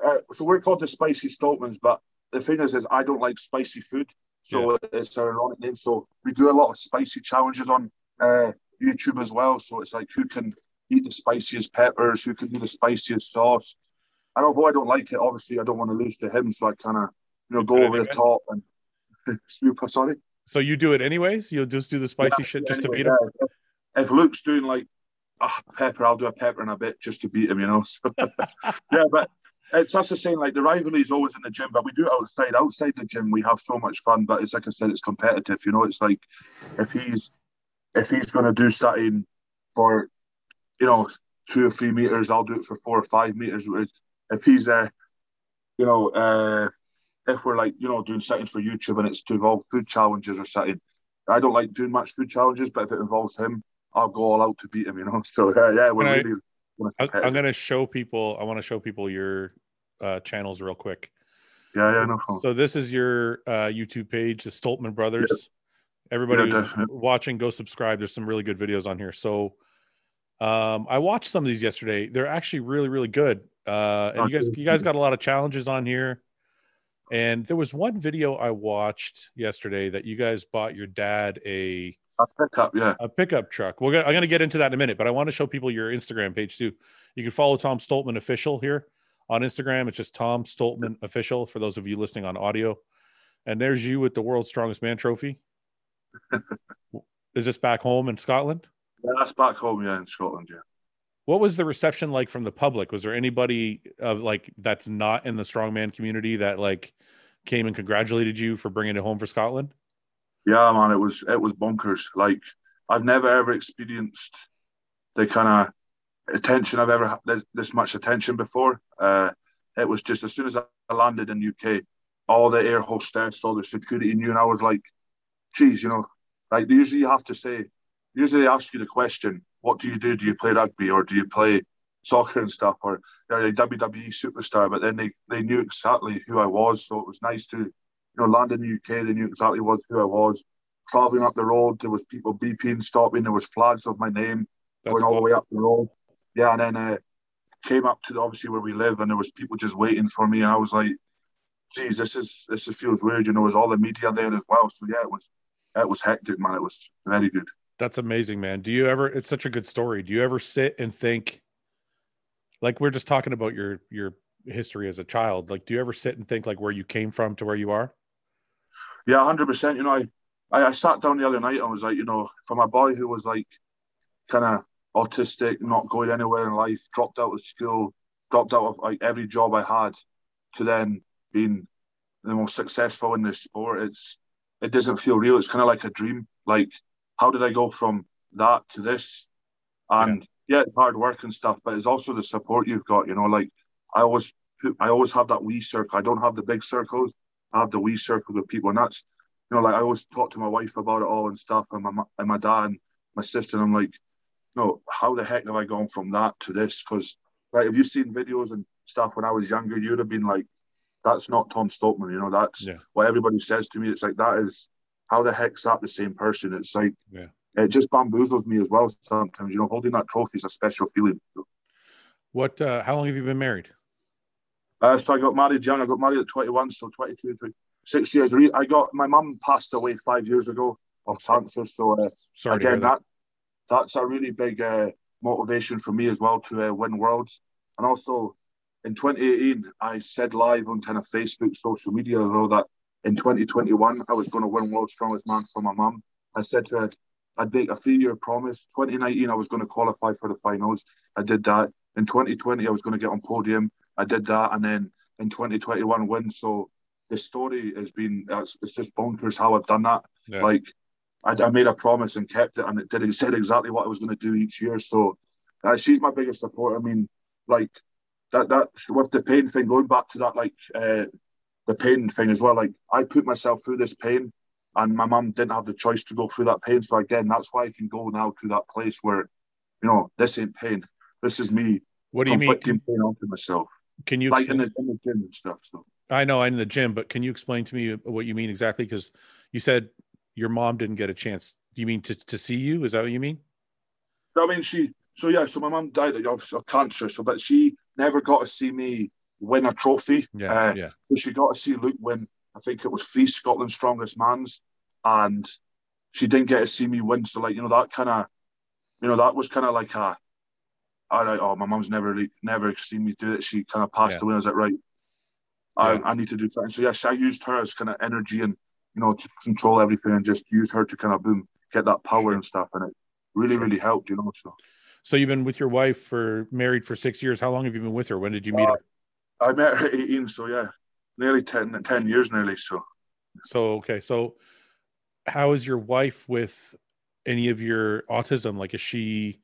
uh, so we're called the Spicy Stoltmans, but the thing is, is I don't like spicy food, so it's an ironic name. So we do a lot of spicy challenges on uh, YouTube as well. So it's like who can eat the spiciest peppers, who can do the spiciest sauce. And although I don't like it, obviously I don't want to lose to him, so I kind of you know go over the do it. top and. Sorry. so you do it anyways you'll just do the spicy Yeah, shit just to beat him yeah. If, Luke's doing like ah, pepper, I'll do a pepper and a bit just to beat him, you know. So, (laughs) yeah, but it's that's the same. Like the rivalry is always in the gym, but we do it outside. Outside the gym, we have so much fun. But it's like I said, it's competitive. You know, it's like if he's if he's going to do something for you know two or three meters, I'll do it for four or five meters. If he's uh, you know, uh, if we're like you know doing something for YouTube and it's to involve food challenges or something, I don't like doing much food challenges, but if it involves him, I'll go all out to beat him. You know, (laughs) so uh, yeah, we're Can really. I, i'm gonna show people i want to show people your uh channels real quick yeah, yeah, no problem. So this is your uh, YouTube page, the Stoltman Brothers. Everybody Yeah, who's watching, go subscribe. There's some really good videos on here. So um, I watched some of these yesterday. They're actually really, really good. Uh, and you guys, you guys got a lot of challenges on here. And there was one video I watched yesterday that you guys bought your dad a I pick up, yeah. a pickup truck. We're gonna, I'm going to get into that in a minute, but I want to show people your Instagram page too. You can follow Tom Stoltman official here on Instagram. It's just Tom Stoltman official for those of you listening on audio. And there's you with the world's strongest man trophy. (laughs) Is this back home in Scotland? Yeah, that's back home, yeah, in Scotland, yeah. What was the reception like from the public? Was there anybody of like that's not in the strongman community that like came and congratulated you for bringing it home for Scotland? Yeah, man, it was it was bonkers. Like I've never ever experienced the kind of attention I've ever had this, much attention before. Uh, it was just as soon as I landed in UK, all the air hostess, all the security knew, and I was like, "Geez, you know, like usually you have to say, usually they ask you the question, what do you do? Do you play rugby or do you play soccer and stuff, or are you a WWE superstar?" But then they they knew exactly who I was, so it was nice to you know, land in the UK, they knew exactly what who I was. Traveling up the road, there was people beeping, stopping. There was flags of my name That's going all the way up the road. Yeah, and then uh, came up to obviously where we live, and there was people just waiting for me, and I was like, "Geez, this is this is, feels weird." You know, Was all the media there as well. So yeah, it was it was hectic, man. It was very good. That's amazing, man. Do you ever it's such a good story. Do you ever sit and think like we're just talking about your your history as a child. Like do you ever sit and think like where you came from to where you are? Yeah, hundred percent. You know, I, I I sat down the other night and was like, you know, for my boy who was like kind of autistic, not going anywhere in life, dropped out of school, dropped out of like every job I had, to then being the most successful in this sport. It's it doesn't feel real. It's kind of like a dream. Like, how did I go from that to this? And yeah. it's hard work and stuff, but it's also the support you've got. You know, like I always I always have that wee circle. I don't have the big circles. I have the wee circle of people, and that's you know, like I always talk to my wife about it all and stuff, and my and my dad and my sister. And I'm like, no, how the heck have I gone from that to this? Because like, if you've seen videos and stuff when I was younger, you'd have been like, that's not Tom Stoltman. You know, that's Yeah. what everybody says to me. It's like that is how the heck's that the same person? It's like Yeah. it just bamboozles me as well. Sometimes you know, holding that trophy is a special feeling. What uh how long have you been married? Uh, so I got married young. I got married at 21, so 22, 26 years. I got my mum passed away five years ago of cancer. So uh, Sorry again, that. that that's a really big uh, motivation for me as well to uh, win worlds. And also in 2018, I said live on kind of Facebook, social media, though that in 2021 I was going to win World's Strongest Man for my mum. I said to her, I'd make a three-year promise. 2019 I was going to qualify for the finals. I did that. In 2020 I was going to get on podium. I did that, and then in 2021 win. So the story has been it's, it's just bonkers how I've done that. Yeah. Like I, I, made a promise and kept it, and it did. It said exactly what I was going to do each year. So uh, she's my biggest support. I mean, like that that with the pain thing, going back to that, like uh, the pain thing as well. Like I put myself through this pain, and my mum didn't have the choice to go through that pain. So again, that's why I can go now to that place where, you know, this ain't pain. This is me. What do you mean? Pain onto myself. Can you like in the, in the gym and stuff? So I know I'm in the gym, but can you explain to me what you mean exactly? Because you said your mom didn't get a chance. Do you mean to, to see you? Is that what you mean? I mean, she. So yeah, so my mom died of, of cancer. So, but she never got to see me win a trophy. Yeah, uh, yeah. So she got to see Luke win. I think it was three Scotland's strongest mans, and she didn't get to see me win. So like you know that kind of, you know that was kind of like a, all right. Oh, my mom's never never seen me do it. She kind of passed yeah. away. I was like, right, I, yeah. I need to do something. So yes, I used her as kind of energy and you know to control everything and just use her to kind of boom get that power and stuff, and it really really helped. You know, so. So you've been with your wife for married for six years. How long have you been with her? When did you meet uh, her? I met her at 18, so yeah, nearly 10, 10 years nearly. So, so okay, so how is your wife with any of your autism? Like, is she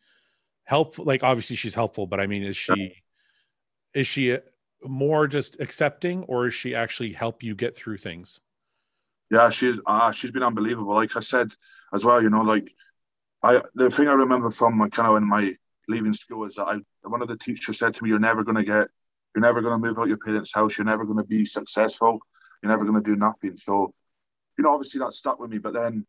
helpful? Like, obviously she's helpful, but I mean, is she yeah. is she more just accepting, or is she actually help you get through things? Yeah, she's uh, she's been unbelievable. Like I said as well, you know, like I the thing I remember from my kind of in my leaving school is that I one of the teachers said to me, "You're never going to get you're never going to move out your parents' house. You're never going to be successful. You're never going to do nothing. So, you know, obviously that stuck with me. But then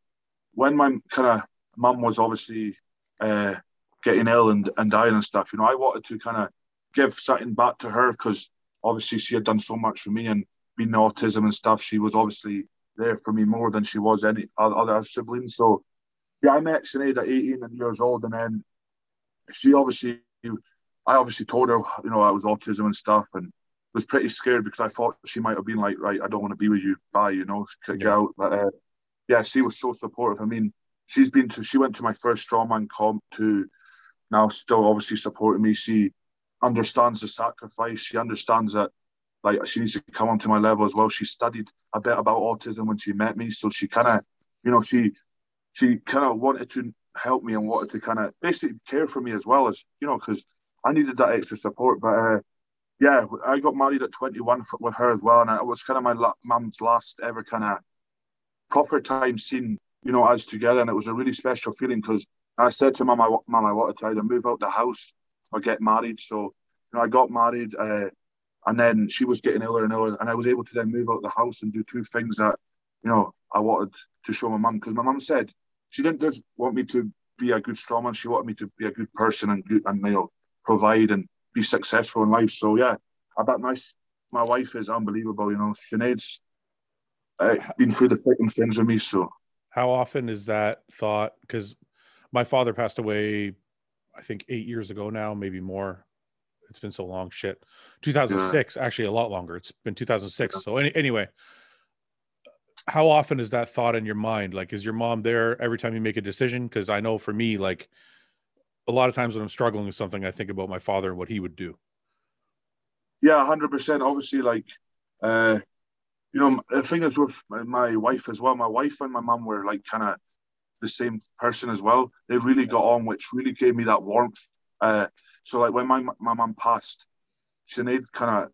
when my kind of mum was obviously uh, getting ill and, and dying and stuff, you know, I wanted to kind of give something back to her because obviously she had done so much for me and being the autism and stuff, she was obviously there for me more than she was any other siblings. So, yeah, I met Sinead at 18 years old, and then she obviously I obviously told her, you know, I was autism and stuff, and was pretty scared because I thought she might have been like, right, I don't want to be with you, bye, you know, kick yeah. out. But uh, yeah, she was so supportive. I mean, she's been to, she went to my first strongman comp to now still obviously supporting me. She understands the sacrifice. She understands that like she needs to come onto my level as well. She studied a bit about autism when she met me, so she kind of, you know, she she kind of wanted to help me and wanted to kind of basically care for me as well as you know because I needed that extra support. But uh, yeah, I got married at 21 for, with her as well, and it was kind of my la- mum's last ever kind of proper time seen, you know, us together, and it was a really special feeling because I said to mum, I, mum, I wanted to either move out the house or get married. So, you know, I got married, uh, and then she was getting iller and iller, and I was able to then move out the house and do two things that, you know, I wanted to show my mum because my mum said she didn't just want me to be a good strongman; she wanted me to be a good person and good and know provide and be successful in life. So yeah, I bet my my wife is unbelievable. You know, Sinead's uh, been through the thick and thins with me. So how often is that thought? Because my father passed away, I think eight years ago now, maybe more. It's been so long. Shit, 2006. Yeah. Actually, a lot longer. It's been 2006. Yeah. So any, anyway, how often is that thought in your mind? Like, is your mom there every time you make a decision? Because I know for me, like a lot of times when I'm struggling with something, I think about my father and what he would do. Yeah, hundred percent. Obviously, like, uh, you know, the thing is with my wife as well. My wife and my mum were like kind of the same person as well. They really got on, which really gave me that warmth. Uh, so like when my my mum passed, Sinead kind of.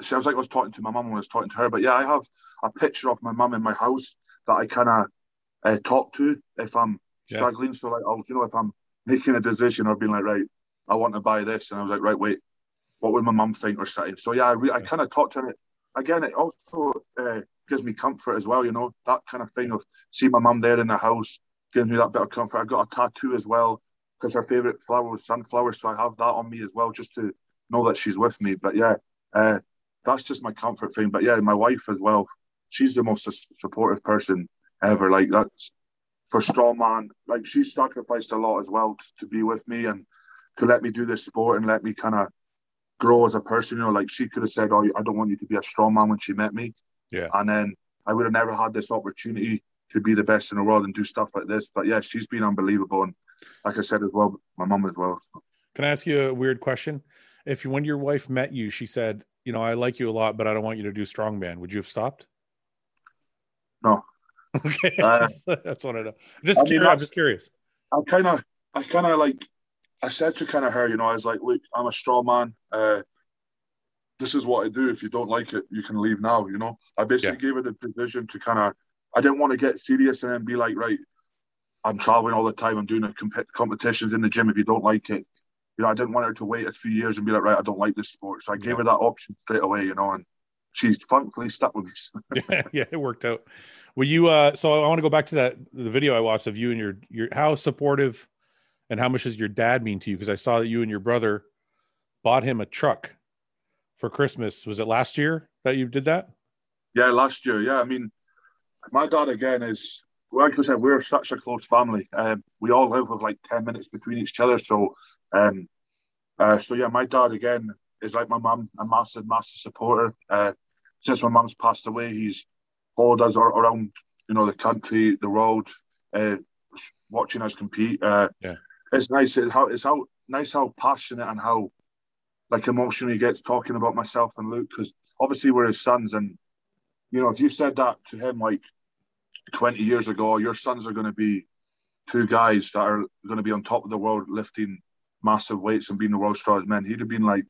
She was like I was talking to my mum when I was talking to her, but yeah, I have a picture of my mum in my house that I kind of uh, talk to if I'm struggling. Yeah. So like, I'll, you know, if I'm making a decision or being like, right, I want to buy this, and I was like, right, wait, what would my mum think or something? So yeah, I, re- I kind of talked to her. Again, it also uh, gives me comfort as well. You know, that kind of thing of seeing my mum there in the house gives me that bit of comfort. I got a tattoo as well because her favorite flower was sunflower, so I have that on me as well just to know that she's with me. But yeah, uh, that's just my comfort thing. But yeah, my wife as well. She's the most supportive person ever. Like that's for strongman. Like she sacrificed a lot as well to, to be with me and to let me do this sport and let me kind of grow as a person. You know, like she could have said, "Oh, I don't want you to be a strongman" when she met me, Yeah. And then I would have never had this opportunity to be the best in the world and do stuff like this. But yeah, she's been unbelievable. And like I said as well, my mom as well. Can I ask you a weird question? If when your wife met you, she said, you know, I like you a lot, but I don't want you to do strongman, would you have stopped? No. (laughs) Okay. Uh, (laughs) that's what I know. Just I mean, curious, I'm just curious. I kind of, I kind of like, I said to kind of her, you know, I was like, look, I'm a strong man. Uh, this is what I do. If you don't like it, you can leave now. You know, I basically yeah. gave her the decision to kind of. I didn't want to get serious and then be like, right, I'm traveling all the time. I'm doing comp- competitions in the gym. If you don't like it, you know, I didn't want her to wait a few years and be like, right, I don't like this sport. So I gave yeah. her that option straight away. You know, and she's thankfully stuck with me. yeah, (laughs) yeah, it worked out. Were you? uh So I want to go back to that the video I watched of you and your your how supportive and how much does your dad mean to you? Because I saw that you and your brother bought him a truck for Christmas. Was it last year that you did that? Yeah, last year. Yeah, I mean, my dad again is like I said, we're such a close family. Um, we all live with like ten minutes between each other. So, um, uh, so yeah, my dad again is like my mum, a massive, massive supporter. Uh, since my mum's passed away, he's followed us around, you know, the country, the world, uh, watching us compete. Uh, yeah. It's nice. It's how it's how nice how passionate and how like emotionally gets talking about myself and Luke because obviously we're his sons and you know if you said that to him like 20 years ago your sons are going to be two guys that are going to be on top of the world lifting massive weights and being the world's strongest men he'd have been like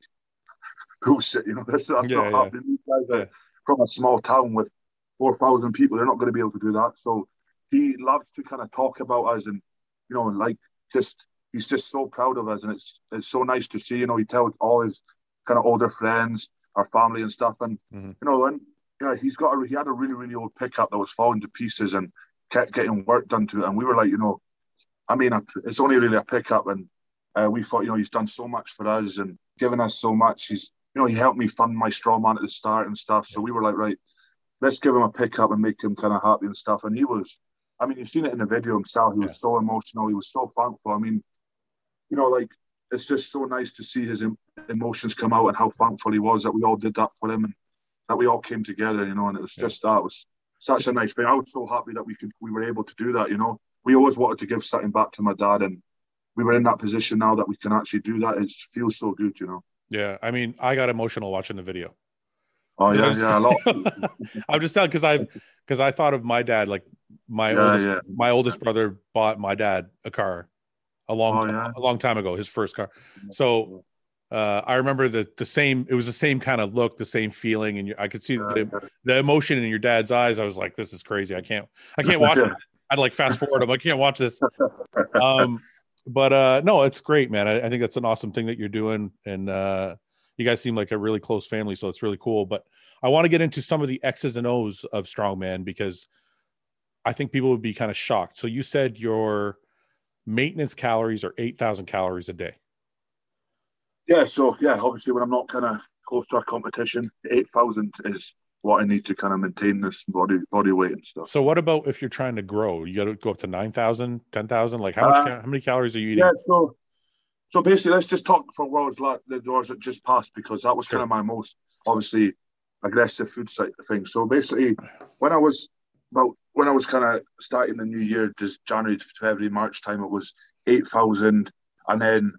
(laughs) who's it you know (laughs) that's, that's yeah, not yeah. happening these guys are from a small town with 4,000 people they're not going to be able to do that so he loves to kind of talk about us and you know and like just he's just so proud of us, and it's it's so nice to see. You know, he tells all his kind of older friends, our family and stuff, and mm-hmm. you know, and know, he's got a, he had a really really old pickup that was falling to pieces and kept getting work done to it, and we were like, you know, I mean, it's only really a pickup, and uh, we thought, you know, he's done so much for us and given us so much. He's you know, he helped me fund my strongman at the start and stuff. So we were like, right, let's give him a pickup and make him kind of happy and stuff. And he was, I mean, you've seen it in the video himself. He was yeah. so emotional. He was so thankful. I mean, you know, like it's just so nice to see his emotions come out and how thankful he was that we all did that for him and that we all came together, you know. And it was just that was such a nice thing. I was so happy that we could we were able to do that, you know. We always wanted to give something back to my dad, and we were in that position now that we can actually do that. It feels so good, you know. Yeah, I mean, I got emotional watching the video. Oh yeah, yeah, a lot. (laughs) I'm just telling because I've because I thought of my dad, like my yeah, oldest, yeah. my oldest brother bought my dad a car a long oh, yeah? a long time ago, his first car. So uh, I remember the the same. It was the same kind of look, the same feeling, and I could see the, the emotion in your dad's eyes. I was like, "This is crazy. I can't. I can't (laughs) watch it." I'd like fast forward. I'm like, I can't watch this. (laughs) Um, but uh, no, it's great, man. I, I, think that's an awesome thing that you're doing, and uh, you guys seem like a really close family, so it's really cool. But I want to get into some of the X's and O's of strongman because I think people would be kind of shocked. So you said your maintenance calories are 8,000 calories a day. Yeah. So, yeah, obviously, when I'm not kind of close to a competition, 8,000 is what I need to kind of maintain this body body weight and stuff. So, what about if you're trying to grow? You got to go up to 9,000, 10,000? Like, how much, uh, how many calories are you eating? Yeah. So, so basically, let's just talk for worlds like the doors that just passed because that was sure. kind of my most obviously aggressive food site thing. So basically, when I was about when I was kind of starting the new year, just January to February, March time, it was 8,000. And then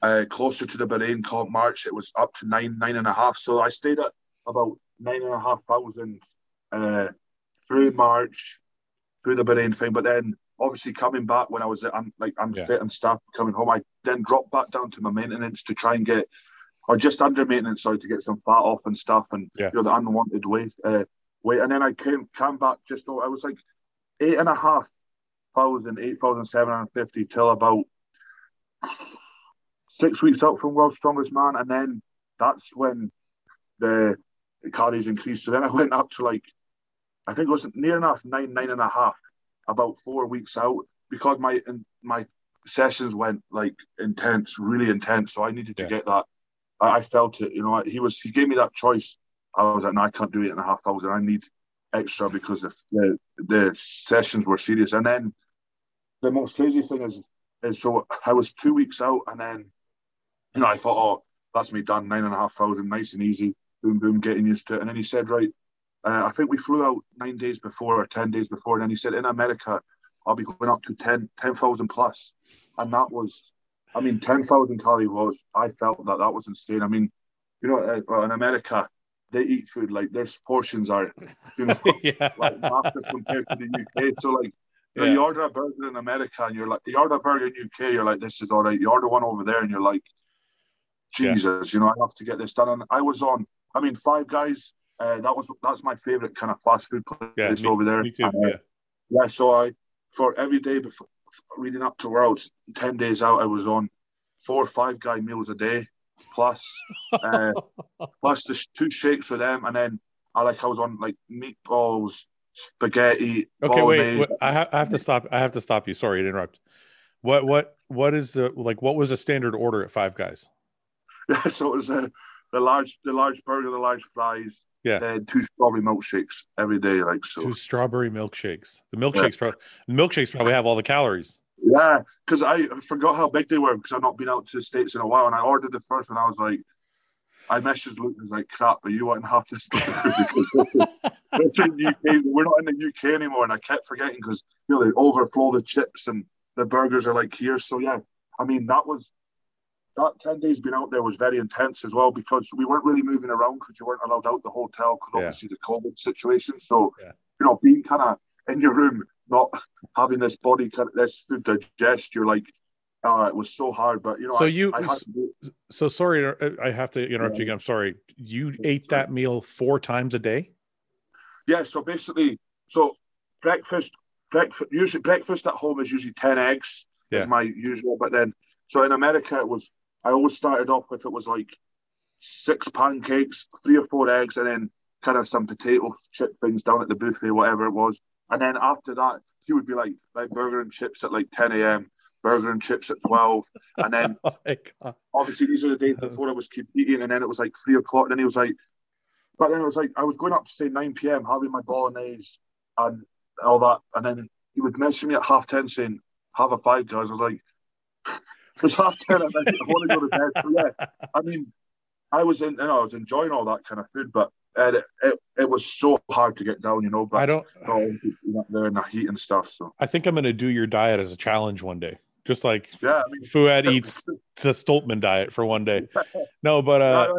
uh, closer to the Bahrain comp March, it was up to nine, nine and a half. So I stayed at about nine and a half thousand uh, through March, through the Bahrain thing. But then obviously coming back when I was I'm like I'm yeah. fit and stuff coming home, I then dropped back down to my maintenance to try and get or just under maintenance, sorry, to get some fat off and stuff and yeah. you know the unwanted weight. Uh, weight. And then I came came back just I was like eight and a half thousand, eight thousand seven hundred fifty till about six weeks out from World's Strongest Man, and then that's when the, the carries increased. So then I went up to like I think it was near enough nine, nine and a half, about four weeks out because my my sessions went like intense, really intense. So I needed to get that. I, I, felt it, you know. He was he gave me that choice I was like, no, I can't do it in a half hours, and I need extra because the, the, the sessions were serious. And then the most crazy thing is, is so I was two weeks out, and then you know I thought, oh, that's me done, nine and a half thousand, nice and easy, boom, boom, getting used to it. And then he said, right, uh, I think we flew out nine days before or 10 days before. And then he said, in America, I'll be going up to 10, 10,000 plus. And that was, I mean, 10,000 calorie was, I felt that that was insane. I mean, you know, uh, in America, they eat food like their portions are, you know, (laughs) yeah. like massive compared to the UK. So like, you, know, yeah. you order a burger in America and you're like, you order a burger in UK, you're like, this is all right. You order one over there and you're like, Jesus, yeah. you know, I have to get this done. And I was on, I mean, Five Guys. Uh, that was that's my favorite kind of fast food place yeah, me, over there. Me too. And, uh, yeah. yeah. So I, for every day before reading up to Worlds, ten days out, I was on four or Five Guy meals a day, plus (laughs) uh, plus the two shakes for them, and then I like I was on like meatballs, spaghetti. Okay, wait, wait I, ha- I have to stop. I have to stop you. Sorry to interrupt. What what what is the like? What was a standard order at Five Guys? Yeah, (laughs) so it was a the large the large burger, the large fries. Yeah. Two strawberry milkshakes every day, like so. Two strawberry milkshakes. The milkshakes, yeah. probably, the milkshakes probably have all the calories. Yeah, because I forgot how big they were because I've not been out to the states in a while, and I ordered the first one. I was like, I messaged Luke and was like, "Crap, are you wanting half this stuff?" (laughs) this UK. We're not in the UK anymore, and I kept forgetting because you know they overflow the chips and the burgers are like here. So yeah, I mean that was that 10 days being out there was very intense as well because we weren't really moving around because you weren't allowed out the hotel because yeah. obviously the COVID situation. So, yeah. you know, being kind of in your room, not having this body, kind of this food digest, you're like, uh, it was so hard. But, you know, so I, you, I so sorry, uh, I have to interrupt yeah. you again. I'm sorry. You ate that meal four times a day? Yeah. So basically, so breakfast, breakfast, usually breakfast at home is usually 10 eggs, yeah. is my usual. But then, so in America, it was I always started off with it was like six pancakes, three or four eggs, and then kind of some potato chip things down at the buffet, whatever it was. And then after that, he would be like, like burger and chips at like 10 a.m., burger and chips at 12. And then (laughs) oh obviously these are the days before I was competing, and then it was like three o'clock. And then he was like, but then it was like, I was going up to say 9 p.m., having my bolognese and all that. And then he would message me at half 10 saying, have a five, guys. I was like, it's half ten at night. I want to go to bed. So yeah, I mean, I was in, you know, I was enjoying all that kind of food, but it, it, it was so hard to get down, you know. But I don't you know, there in the heat and stuff. So I think I'm going to do your diet as a challenge one day, just like yeah, I mean, Fouad eats the Stoltman diet for one day. (laughs) No, but uh,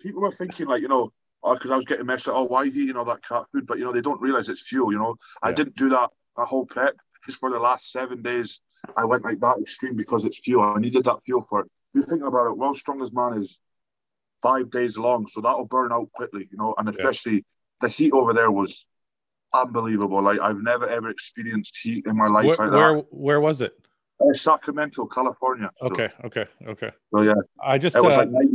people were thinking like you know because uh, I was getting messed up. Oh, why are you eating all that cat food? But you know they don't realize it's fuel. You know, yeah. I didn't do that a whole prep just for the last seven days. I went like that extreme because it's fuel. I needed that fuel for it. If you think about it, World's Strongest Man is five days long, so that'll burn out quickly, you know. And especially yeah. the heat over there was unbelievable. Like I've never ever experienced heat in my life where, like where, Where was it? Uh, Sacramento, California. So. Okay, okay, okay. So yeah, I just it was uh, like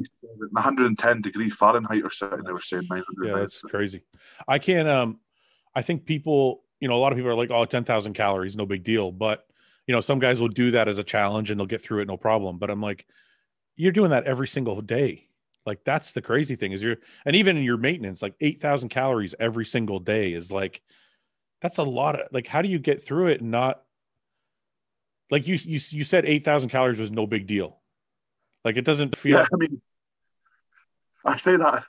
110 degree Fahrenheit or something. They were saying 900. Yeah, that's crazy. I can't. Um, I think people, you know, a lot of people are like, "Oh, 10,000 calories, no big deal," but you know, some guys will do that as a challenge and they'll get through it no problem. But I'm like, you're doing that every single day. Like that's the crazy thing is you're, and even in your maintenance, like 8,000 calories every single day is like, that's a lot of like, how do you get through it and not like you, you, you said 8,000 calories was no big deal. Like it doesn't feel. Yeah, I mean, I say that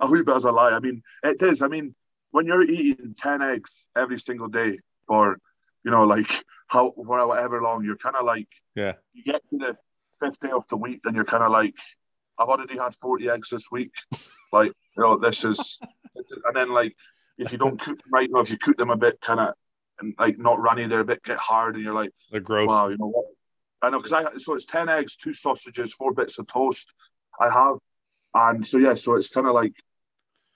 a wee bit as a lie. I mean, it is. I mean, when you're eating 10 eggs every single day for you know, like how for however long, you're kind of like, yeah, you get to the fifth day of the week, then you're kind of like, I've already had 40 eggs this week. (laughs) like, you know, this is, this is, and then like, if you don't cook them right, know, if you cook them a bit kind of like not runny, they're a bit get hard, and you're like, they're gross. Wow, you know what? I know because I so it's 10 eggs, two sausages, four bits of toast. I have, and so yeah, so it's kind of like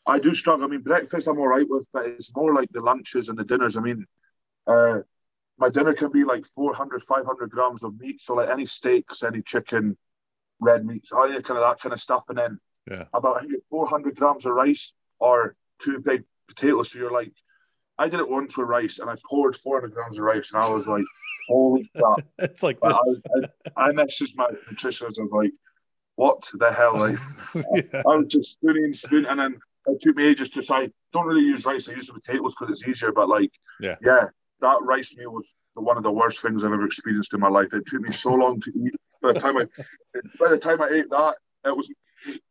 I do struggle. I mean, breakfast I'm all right with, but it's more like the lunches and the dinners. I mean, uh, my dinner can be like 400, 500 grams of meat. So like any steaks, any chicken, red meats, all kind of that kind of stuff. And then yeah. about I think 400 grams of rice or two big potatoes. So you're like, I did it once with rice and I poured 400 grams of rice and I was like, holy crap. (laughs) it's like I, I, I, messaged my nutritionist. I was like, what the hell? Like, (laughs) yeah. I was just spooning, spooning. And then it took me ages to say, don't really use rice. I use the potatoes because it's easier. But like, yeah, yeah, that rice meal was one of the worst things I've ever experienced in my life. It took me so long to eat. By the time I, by the time I ate that, it was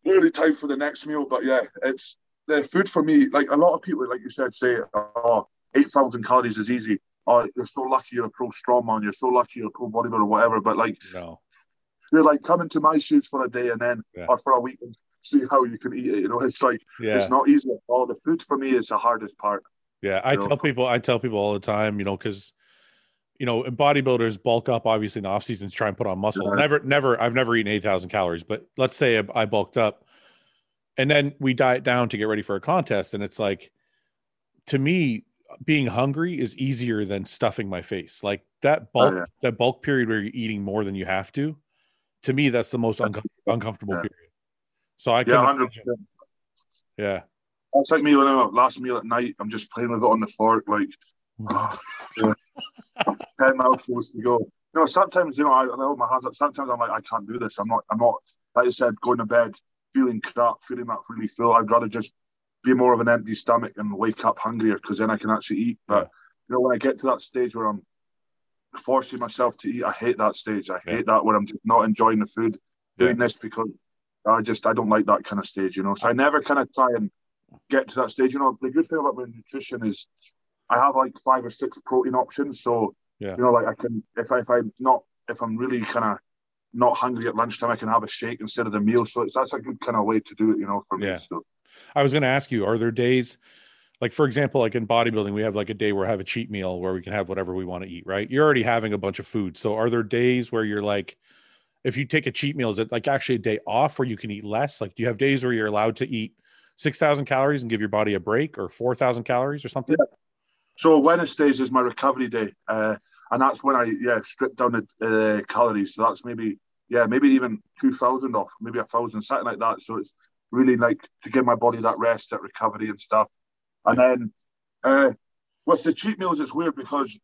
nearly time for the next meal. But yeah, it's the food for me, like a lot of people, like you said, say, oh, 8,000 calories is easy. Oh, you're so lucky you're a pro strongman. You're so lucky you're a pro bodybuilder or whatever. But like, no. you're like coming to my shoes for a day and then, yeah. or for a week and see how you can eat it. You know, it's like, yeah. it's not easy at all. The food for me is the hardest part. Yeah. I tell know? people, I tell people all the time, you know, because, you know, and bodybuilders bulk up obviously in the off seasons, try and put on muscle. Never, never, I've never eaten 8,000 calories, but let's say I bulked up and then we diet down to get ready for a contest and it's like to me being hungry is easier than stuffing my face like that oh, bulk oh, yeah. that bulk period where you're eating more than you have to to me that's the most un- uncomfortable yeah. period so i yeah, yeah that's like me when i'm at last meal at night i'm just playing with it on the fork like oh, yeah. 10 mouthfuls to go you know sometimes you know I, I hold my hands up sometimes i'm like i can't do this i'm not i'm not like I said going to bed feeling crap, feeling that really full. I'd rather just be more of an empty stomach and wake up hungrier because then I can actually eat. But you know, when I get to that stage where I'm forcing myself to eat, I hate that stage. I yeah. hate that where I'm just not enjoying the food, doing yeah. this because I just I don't like that kind of stage. You know, so I never kind of try and get to that stage. You know, the good thing about my nutrition is I have like five or six protein options. So yeah. you know, like I can if I if I'm not if I'm really kind of not hungry at lunchtime, I can have a shake instead of the meal. So it's that's a good kind of way to do it, you know, for yeah. me. So I was going to ask you, are there days like for example, like in bodybuilding, we have like a day where we have a cheat meal where we can have whatever we want to eat, right? You're already having a bunch of food. So are there days where you're like, if you take a cheat meal, is it like actually a day off where you can eat less? Like, do you have days where you're allowed to eat 6,000 calories and give your body a break or 4,000 calories or something? Yeah. So Wednesdays is my recovery day. Uh, and that's when I yeah strip down the uh, calories. So that's maybe yeah maybe even two thousand off, maybe a thousand, something like that. So it's really like to give my body that rest, that recovery and stuff. And then uh, with the cheat meals, it's weird because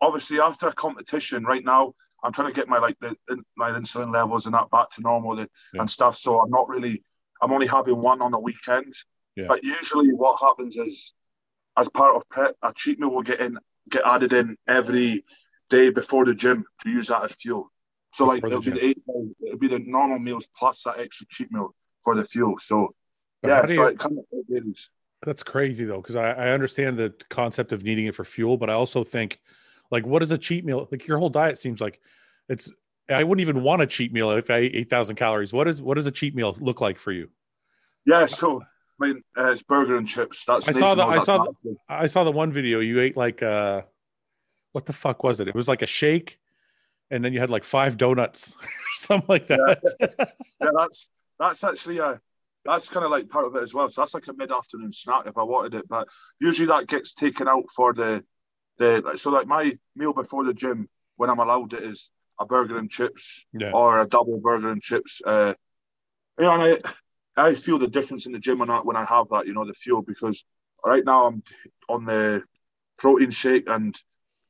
obviously after a competition, right now I'm trying to get my like the my insulin levels and that back to normal yeah. and stuff. So I'm not really I'm only having one on the weekend. Yeah. But usually what happens is as part of prep, a cheat meal will get in get added in every day before the gym to use that as fuel. So like it'll be the eight, it'll be the normal meals plus that extra cheat meal for the fuel. So but yeah, so you, it kind of that's crazy though, because I, I understand the concept of needing it for fuel, but I also think like what is a cheat meal? Like your whole diet seems like it's I wouldn't even want a cheat meal if I ate eight thousand calories. What is what does a cheat meal look like for you? Yeah, so I mean, uh, it's burger and chips. That's I saw the I saw the, I saw the one video you ate like uh what the fuck was it? It was like a shake, and then you had like five donuts (laughs) or something like that. Yeah, (laughs) yeah that's that's actually a that's kind of like part of it as well. So that's like a mid-afternoon snack if I wanted it. But usually that gets taken out for the the so like my meal before the gym when I'm allowed it is a burger and chips yeah. or a double burger and chips. Uh, you know, and I I feel the difference in the gym when I when I have that, you know, the fuel because right now I'm on the protein shake and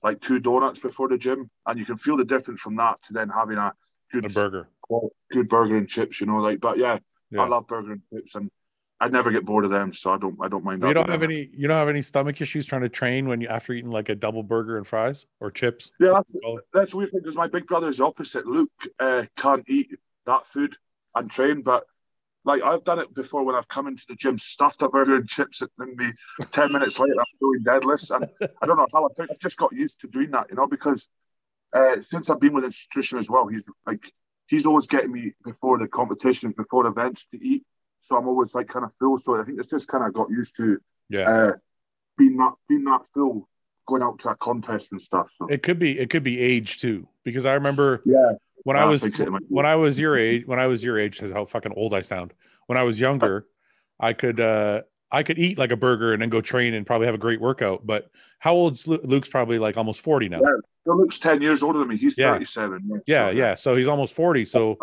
like two donuts before the gym, and you can feel the difference from that to then having a good a burger, good burger and chips. You know, like but yeah, yeah. I love burger and chips, and I never get bored of them, so I don't I don't mind. You don't have any you don't have any stomach issues trying to train when you after eating like a double burger and fries or chips. Yeah, that's, that's weird because my big brother's opposite. Luke uh, can't eat that food and train, but like I've done it before when I've come into the gym, stuffed a burger and chips, and then me ten minutes later I'm doing deadlifts, and I don't know how I think I've just got used to doing that, you know, because uh, since I've been with nutrition as well, he's like he's always getting me before the competitions, before events to eat, so I'm always like kind of full. So I think it's just kind of got used to yeah uh, being that being that full going out to a contest and stuff. So. It could be it could be age too, because I remember yeah when I was when I was your age, when I was your age, says how fucking old I sound. When I was younger, I could uh I could eat like a burger and then go train and probably have a great workout. But how old's Luke? Luke's probably like almost forty now. Yeah, Luke's ten years older than me. He's yeah. thirty-seven. Yeah, so, yeah. So he's almost forty. So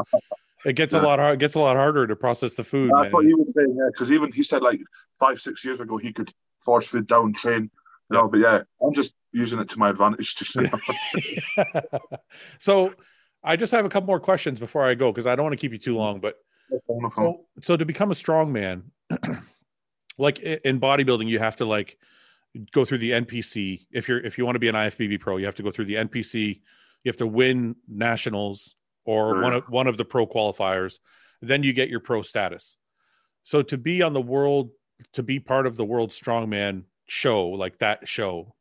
it gets yeah. a lot hard. It gets a lot harder to process the food. That's man. what he was saying. Yeah, because even he said like five, six years ago he could force food down, train. You know, but yeah, I'm just using it to my advantage. Just (laughs) so I just have a couple more questions before I go because I don't want to keep you too long. But so, so to become a strong man, (clears throat) like in bodybuilding, you have to like go through the NPC. If you're if you want to be an IFBB pro, you have to go through the NPC. You have to win nationals or one of one of the pro qualifiers. Then you get your pro status. So to be on the world to be part of the World Strongman show, like that show,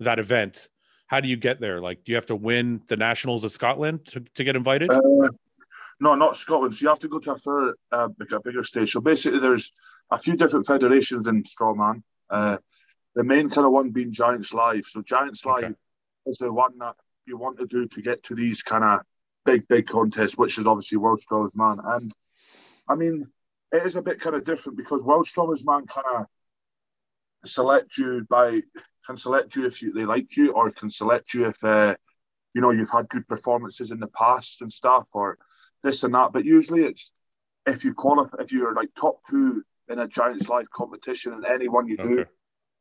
that event? How do you get there? Like, do you have to win the nationals of Scotland to, to get invited? Uh, no, not Scotland. So you have to go to a, further, uh, a bigger stage. So basically, there's a few different federations in strongman. Uh, the main kind of one being Giants Live. So Giants Live okay. is the one that you want to do to get to these kind of big, big contest, which is obviously World Strongest Man. And I mean, it is a bit kind of different because World Strongest Man kind of select you by can select you if you, they like you, or can select you if uh, you know you've had good performances in the past and stuff, or this and that. But usually it's if you qualify, if you're like top two in a Giants Live competition, and anyone you okay. do,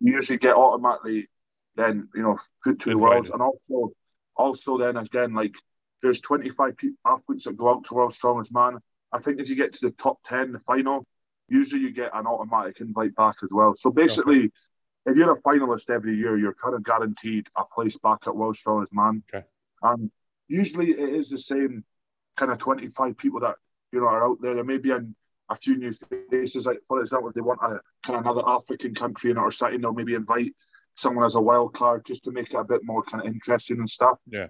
you usually get automatically then you know put to the world, and also also then again like there's 25 athletes that go out to World Strongest Man. I think if you get to the top 10, the final, usually you get an automatic invite back as well. So basically, okay. if you're a finalist every year, you're kind of guaranteed a place back at World Strongest Man. Okay. And usually it is the same kind of 25 people that you know are out there. There may be an, a few new faces. Like for example, if they want a kind of another African country in it or something, they'll maybe invite someone as a wild card just to make it a bit more kind of interesting and stuff. Yeah.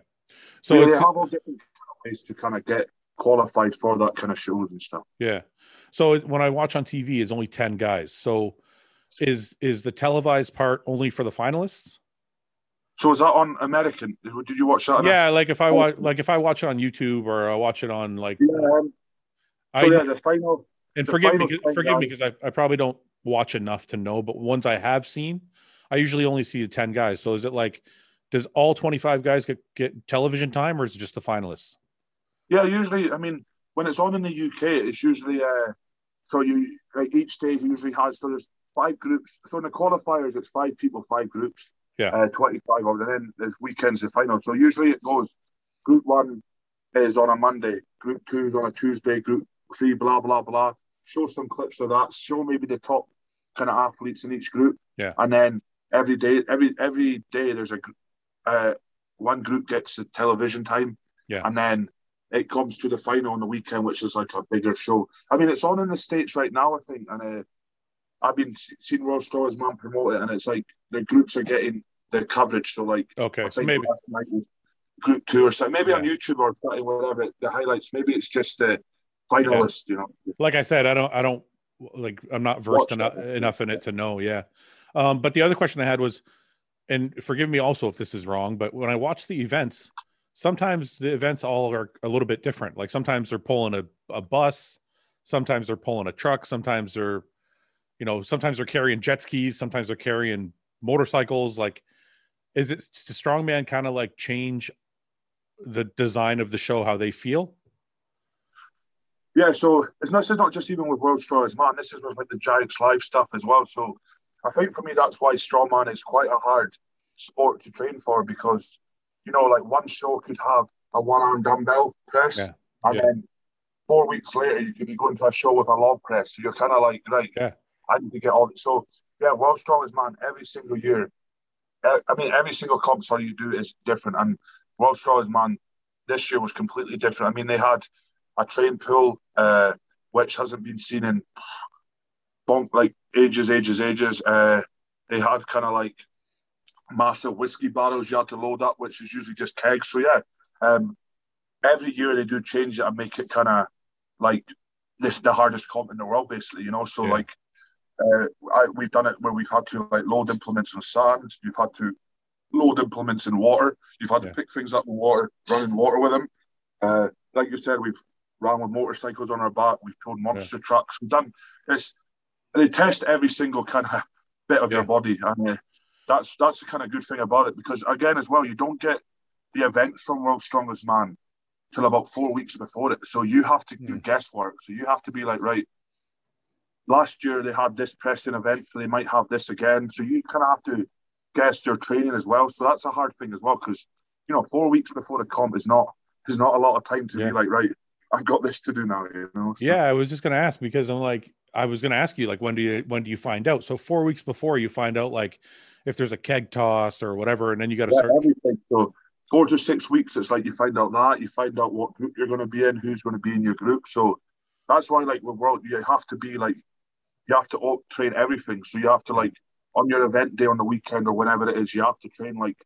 So, so they have all different ways to kind of get qualified for that kind of shows and stuff. Yeah. So when I watch on TV, it's only ten guys. So is is the televised part only for the finalists? So is that on American? Did you watch that? Yeah, like if I watch, like if I watch it on YouTube or I watch it on like. Yeah. Um, so I, yeah, the final. And forgive me, forgive me, because I, I probably don't watch enough to know. But ones I have seen, I usually only see the ten guys. So is it like, does all twenty five guys get get television time, or is it just the finalists? Yeah, usually. I mean, when it's on in the UK, it's usually uh, so you like each day usually has so there's five groups. So in the qualifiers, it's five people, five groups. Yeah. Uh, 25 of them. And then there's weekends, the final. So usually it goes group one is on a Monday, group two is on a Tuesday, group three, blah, blah, blah. Show some clips of that. Show maybe the top kind of athletes in each group. Yeah. And then every day, every every day, there's a uh, one group gets the television time. Yeah. And then it comes to the final on the weekend, which is like a bigger show. I mean, it's on in the States right now, I think. And uh, I've been seeing World Stars Man promote it, and it's like the groups are getting the coverage. So like, okay, so maybe group two or something, maybe yeah. on YouTube or something, whatever. The highlights, maybe it's just the finalists. Yeah. You know, like I said, I don't, I don't like, I'm not versed enough, enough in it to know. Yeah. Um, but the other question I had was, and forgive me also if this is wrong, but when I watch the events, sometimes the events all are a little bit different. Like sometimes they're pulling a, a bus, sometimes they're pulling a truck, sometimes they're you know sometimes they're carrying jet skis sometimes they're carrying motorcycles. Like is it strongman kind of like change the design of the show how they feel? Yeah so it's not, it's not just even with world strongest man this is with like the giants live stuff as well. So i think for me that's why strongman is quite a hard sport to train for because you know like one show could have a one arm dumbbell press yeah. and yeah. then four weeks later you could be going to a show with a log press so you're kind of like right yeah I need to get all. So yeah, World Strongest Man every single year. I mean, every single comp sorry you do is different, and World Strongest Man this year was completely different. I mean, they had a train pull uh, which hasn't been seen in bonk like ages, ages, ages. Uh, they had kind of like massive whiskey barrels you had to load up, which is usually just kegs. So yeah, um, every year they do change it and make it kind of like this the hardest comp in the world, basically. You know, so yeah. like uh, I, we've done it where we've had to like load implements in sand. You've had to load implements in water. You've had yeah. to pick things up in water, run in water with them. Uh, like you said, we've ran with motorcycles on our back. We've pulled monster yeah. trucks. We've done this. They test every single kind of bit of yeah. your body, and uh, that's that's the kind of good thing about it. Because again, as well, you don't get the events from World's Strongest Man till about four weeks before it. So you have to do guesswork. So you have to be like, right, last year they had this pressing event, so they might have this again. So you kind of have to guess their training as well. So that's a hard thing as well because you know four weeks before the comp is not is not a lot of time to yeah. be like right. I've got this to do now, you know. So. Yeah, I was just gonna ask because I'm like, I was gonna ask you like, when do you when do you find out? So four weeks before you find out like if there's a keg toss or whatever, and then you got to yeah, start everything. So four to six weeks, it's like you find out that you find out what group you're going to be in, who's going to be in your group. So that's why, like with world, you have to be like you have to train everything. So you have to like on your event day on the weekend or whenever it is, you have to train like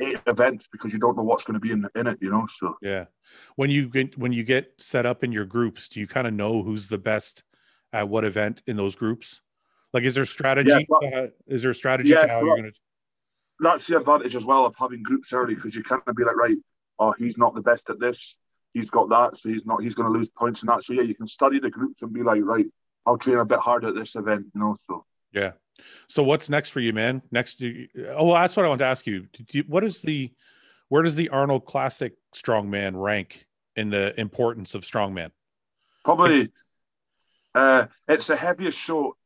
eight events because you don't know what's going to be in, in it, you know. So yeah, when you get when you get set up in your groups, do you kind of know who's the best at what event in those groups? Like, is there strategy? Yeah, but, uh, is there a strategy yeah, to how so you're going to? That's the advantage as well of having groups early because you kind of be like, right, oh, he's not the best at this. He's got that, so he's not. He's going to lose points in that. So yeah, you can study the groups and be like, right, I'll train a bit harder at this event, you know. So yeah. So what's next for you, man? Next, oh, well, that's what I want to ask you. you. What is the, where does the Arnold Classic Strongman rank in the importance of strongman? Probably, uh, it's the heaviest show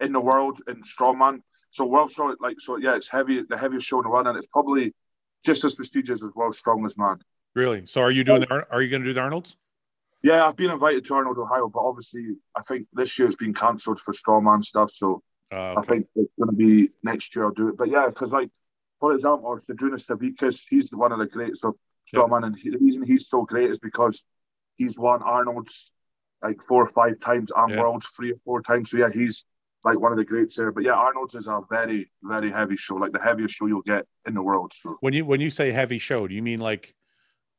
in the world in strongman. So world strong, like so, yeah, it's heavy, the heaviest show in the world, and it's probably just as prestigious as world strongest man. Really? So are you doing the? Are you going to do the Arnold's? Yeah, I've been invited to Arnold, Ohio, but obviously I think this year's been cancelled for strongman stuff. So uh, okay. I think it's going to be next year I'll do it. But yeah, because like for example, Zydrunas Savickas, he's one of the greatest of strongman, yeah. and he, the reason he's so great is because he's won Arnold's like four or five times and yeah. Worlds three or four times. So yeah, he's like one of the greats there. But yeah, Arnold's is a very very heavy show, like the heaviest show you'll get in the world. So when you when you say heavy show, do you mean like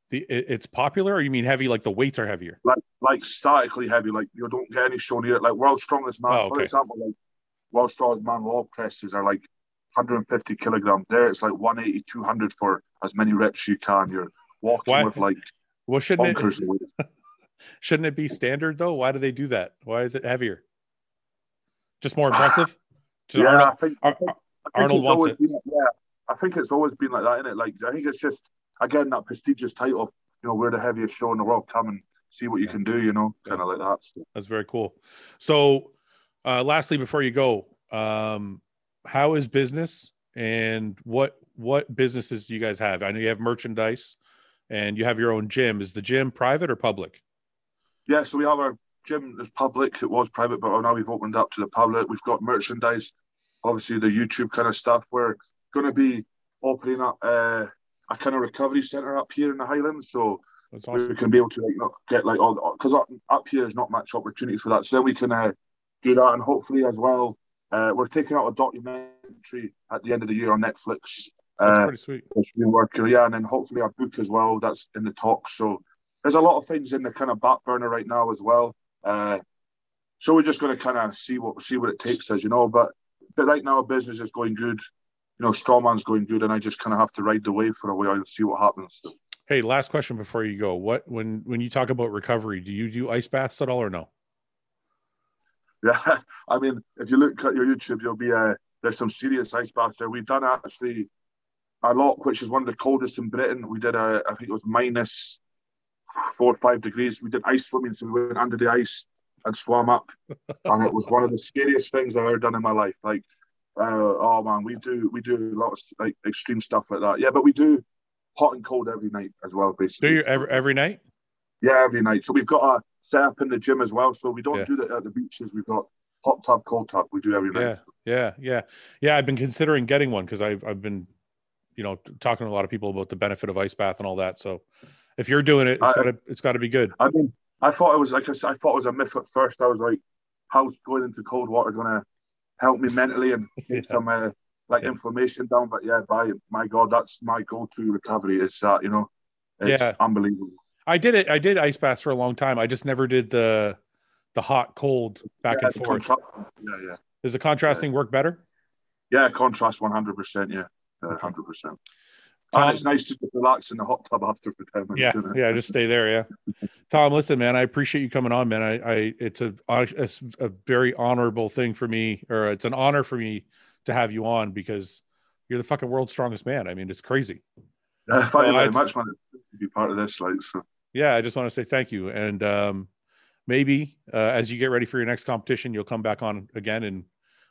the it's popular, or you mean heavy? Like the weights are heavier? Like like statically heavy. Like you don't get any show near it. Like world's strongest man, oh, okay. for example, like world's strongest man log presses are like 150 kilograms. There, it's like 180, 200 for as many reps you can. You're walking Why? with like well, shouldn't it? (laughs) shouldn't it be standard though? Why do they do that? Why is it heavier? Just more impressive. yeah, Arnold, I think, think, I think Arnold wants it. Been, yeah, I think it's always been like that, isn't it? Like I think it's just again that prestigious title of you know we're the heaviest show in the world. Come and see what you can do. You know, kind of like that. That's very cool. So, uh, lastly, before you go, um, how is business and what what businesses do you guys have? I know you have merchandise and you have your own gym. Is the gym private or public? Yeah, so we have our gym is public. It was private, but now we've opened up to the public. We've got merchandise, obviously the YouTube kind of stuff. We're going to be opening up uh, a kind of recovery center up here in the Highlands, so awesome. we can be able to like know, get like all because up, up here is not much opportunity for that. So then we can uh, do that, and hopefully as well, uh, we're taking out a documentary at the end of the year on Netflix. That's uh, pretty sweet. Which we working, yeah, and then hopefully our book as well. That's in the talks. So there's a lot of things in the kind of back burner right now as well. Uh, so we're just going to kind of see what see what it takes us, you know. But but right now, business is going good you know, Strongman's going good, and I just kind of have to ride the wave for a while and see what happens. Hey, last question before you go. What when when you talk about recovery, do you do ice baths at all or no? (laughs) Yeah, I mean, if you look at your YouTube, you'll be uh, there's some serious ice baths there. We've done actually a lot, which is one of the coldest in Britain. We did a, I think it was minus four or five degrees. We did ice swimming, so we went under the ice and swam up, and it was one of the scariest things I've ever done in my life. Like uh, oh man, we do we do lots like extreme stuff like that. Yeah, but we do hot and cold every night as well, basically. Do you every every night? Yeah, every night. So we've got a set up in the gym as well. So we don't yeah. do that at the beaches. We've got hot tub, cold tub. We do every night. Yeah, yeah, yeah, yeah. I've been considering getting one because I've I've been, you know, talking to a lot of people about the benefit of ice bath and all that. So if you're doing it, it's gotta it's gotta be good. I mean, I thought it was like I, said, I thought it was a myth at first. I was like, how's going into cold water gonna help me mentally and (laughs) get some uh, like yeah. inflammation down. But yeah, by my God, that's my go-to recovery. It's that uh, you know, it's yeah, unbelievable. I did it. I did ice baths for a long time. I just never did the the hot cold back yeah, and forth. Yeah, yeah. Does the contrasting yeah. work better? Yeah, contrast one hundred percent. Yeah, hundred percent. Tom, and it's nice to just relax in the hot tub after for 10 minutes. Yeah, yeah, just stay there. Yeah. (laughs) Tom, listen, man, I appreciate you coming on, man. I, I it's a, a, a very honorable thing for me, or it's an honor for me to have you on because you're the fucking world's strongest man. I mean, it's crazy. Yeah, thank you very much, man, to be part of this. Like, so. Yeah, I just want to say thank you. And um, maybe uh, as you get ready for your next competition, you'll come back on again and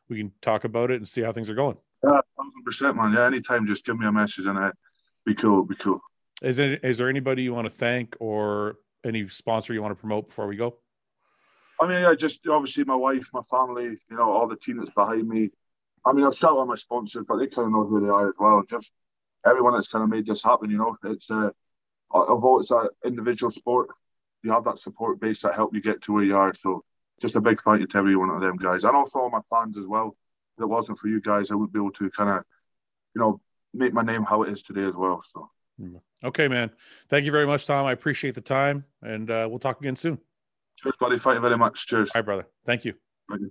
we can talk about it and see how things are going. Yeah, thousand percent, man. Yeah, anytime, just give me a message and I be cool. Be cool. Is there is there anybody you want to thank or any sponsor you want to promote before we go? I mean, I just obviously my wife, my family, you know, all the team that's behind me. I mean, I'll shout out my sponsors, but they kind of know who they are as well. Just everyone that's kind of made this happen. You know, it's uh, although it's an individual sport, you have that support base that help you get to where you are. So just a big thank you to every one of them guys, and also all my fans as well. If it wasn't for you guys, I wouldn't be able to kind of, you know, make my name how it is today as well. So. Okay, man. Thank you very much, Tom. I appreciate the time, and uh, we'll talk again soon. Cheers, buddy. Thank you very much. Cheers. Hi, brother. Thank you. Thank you.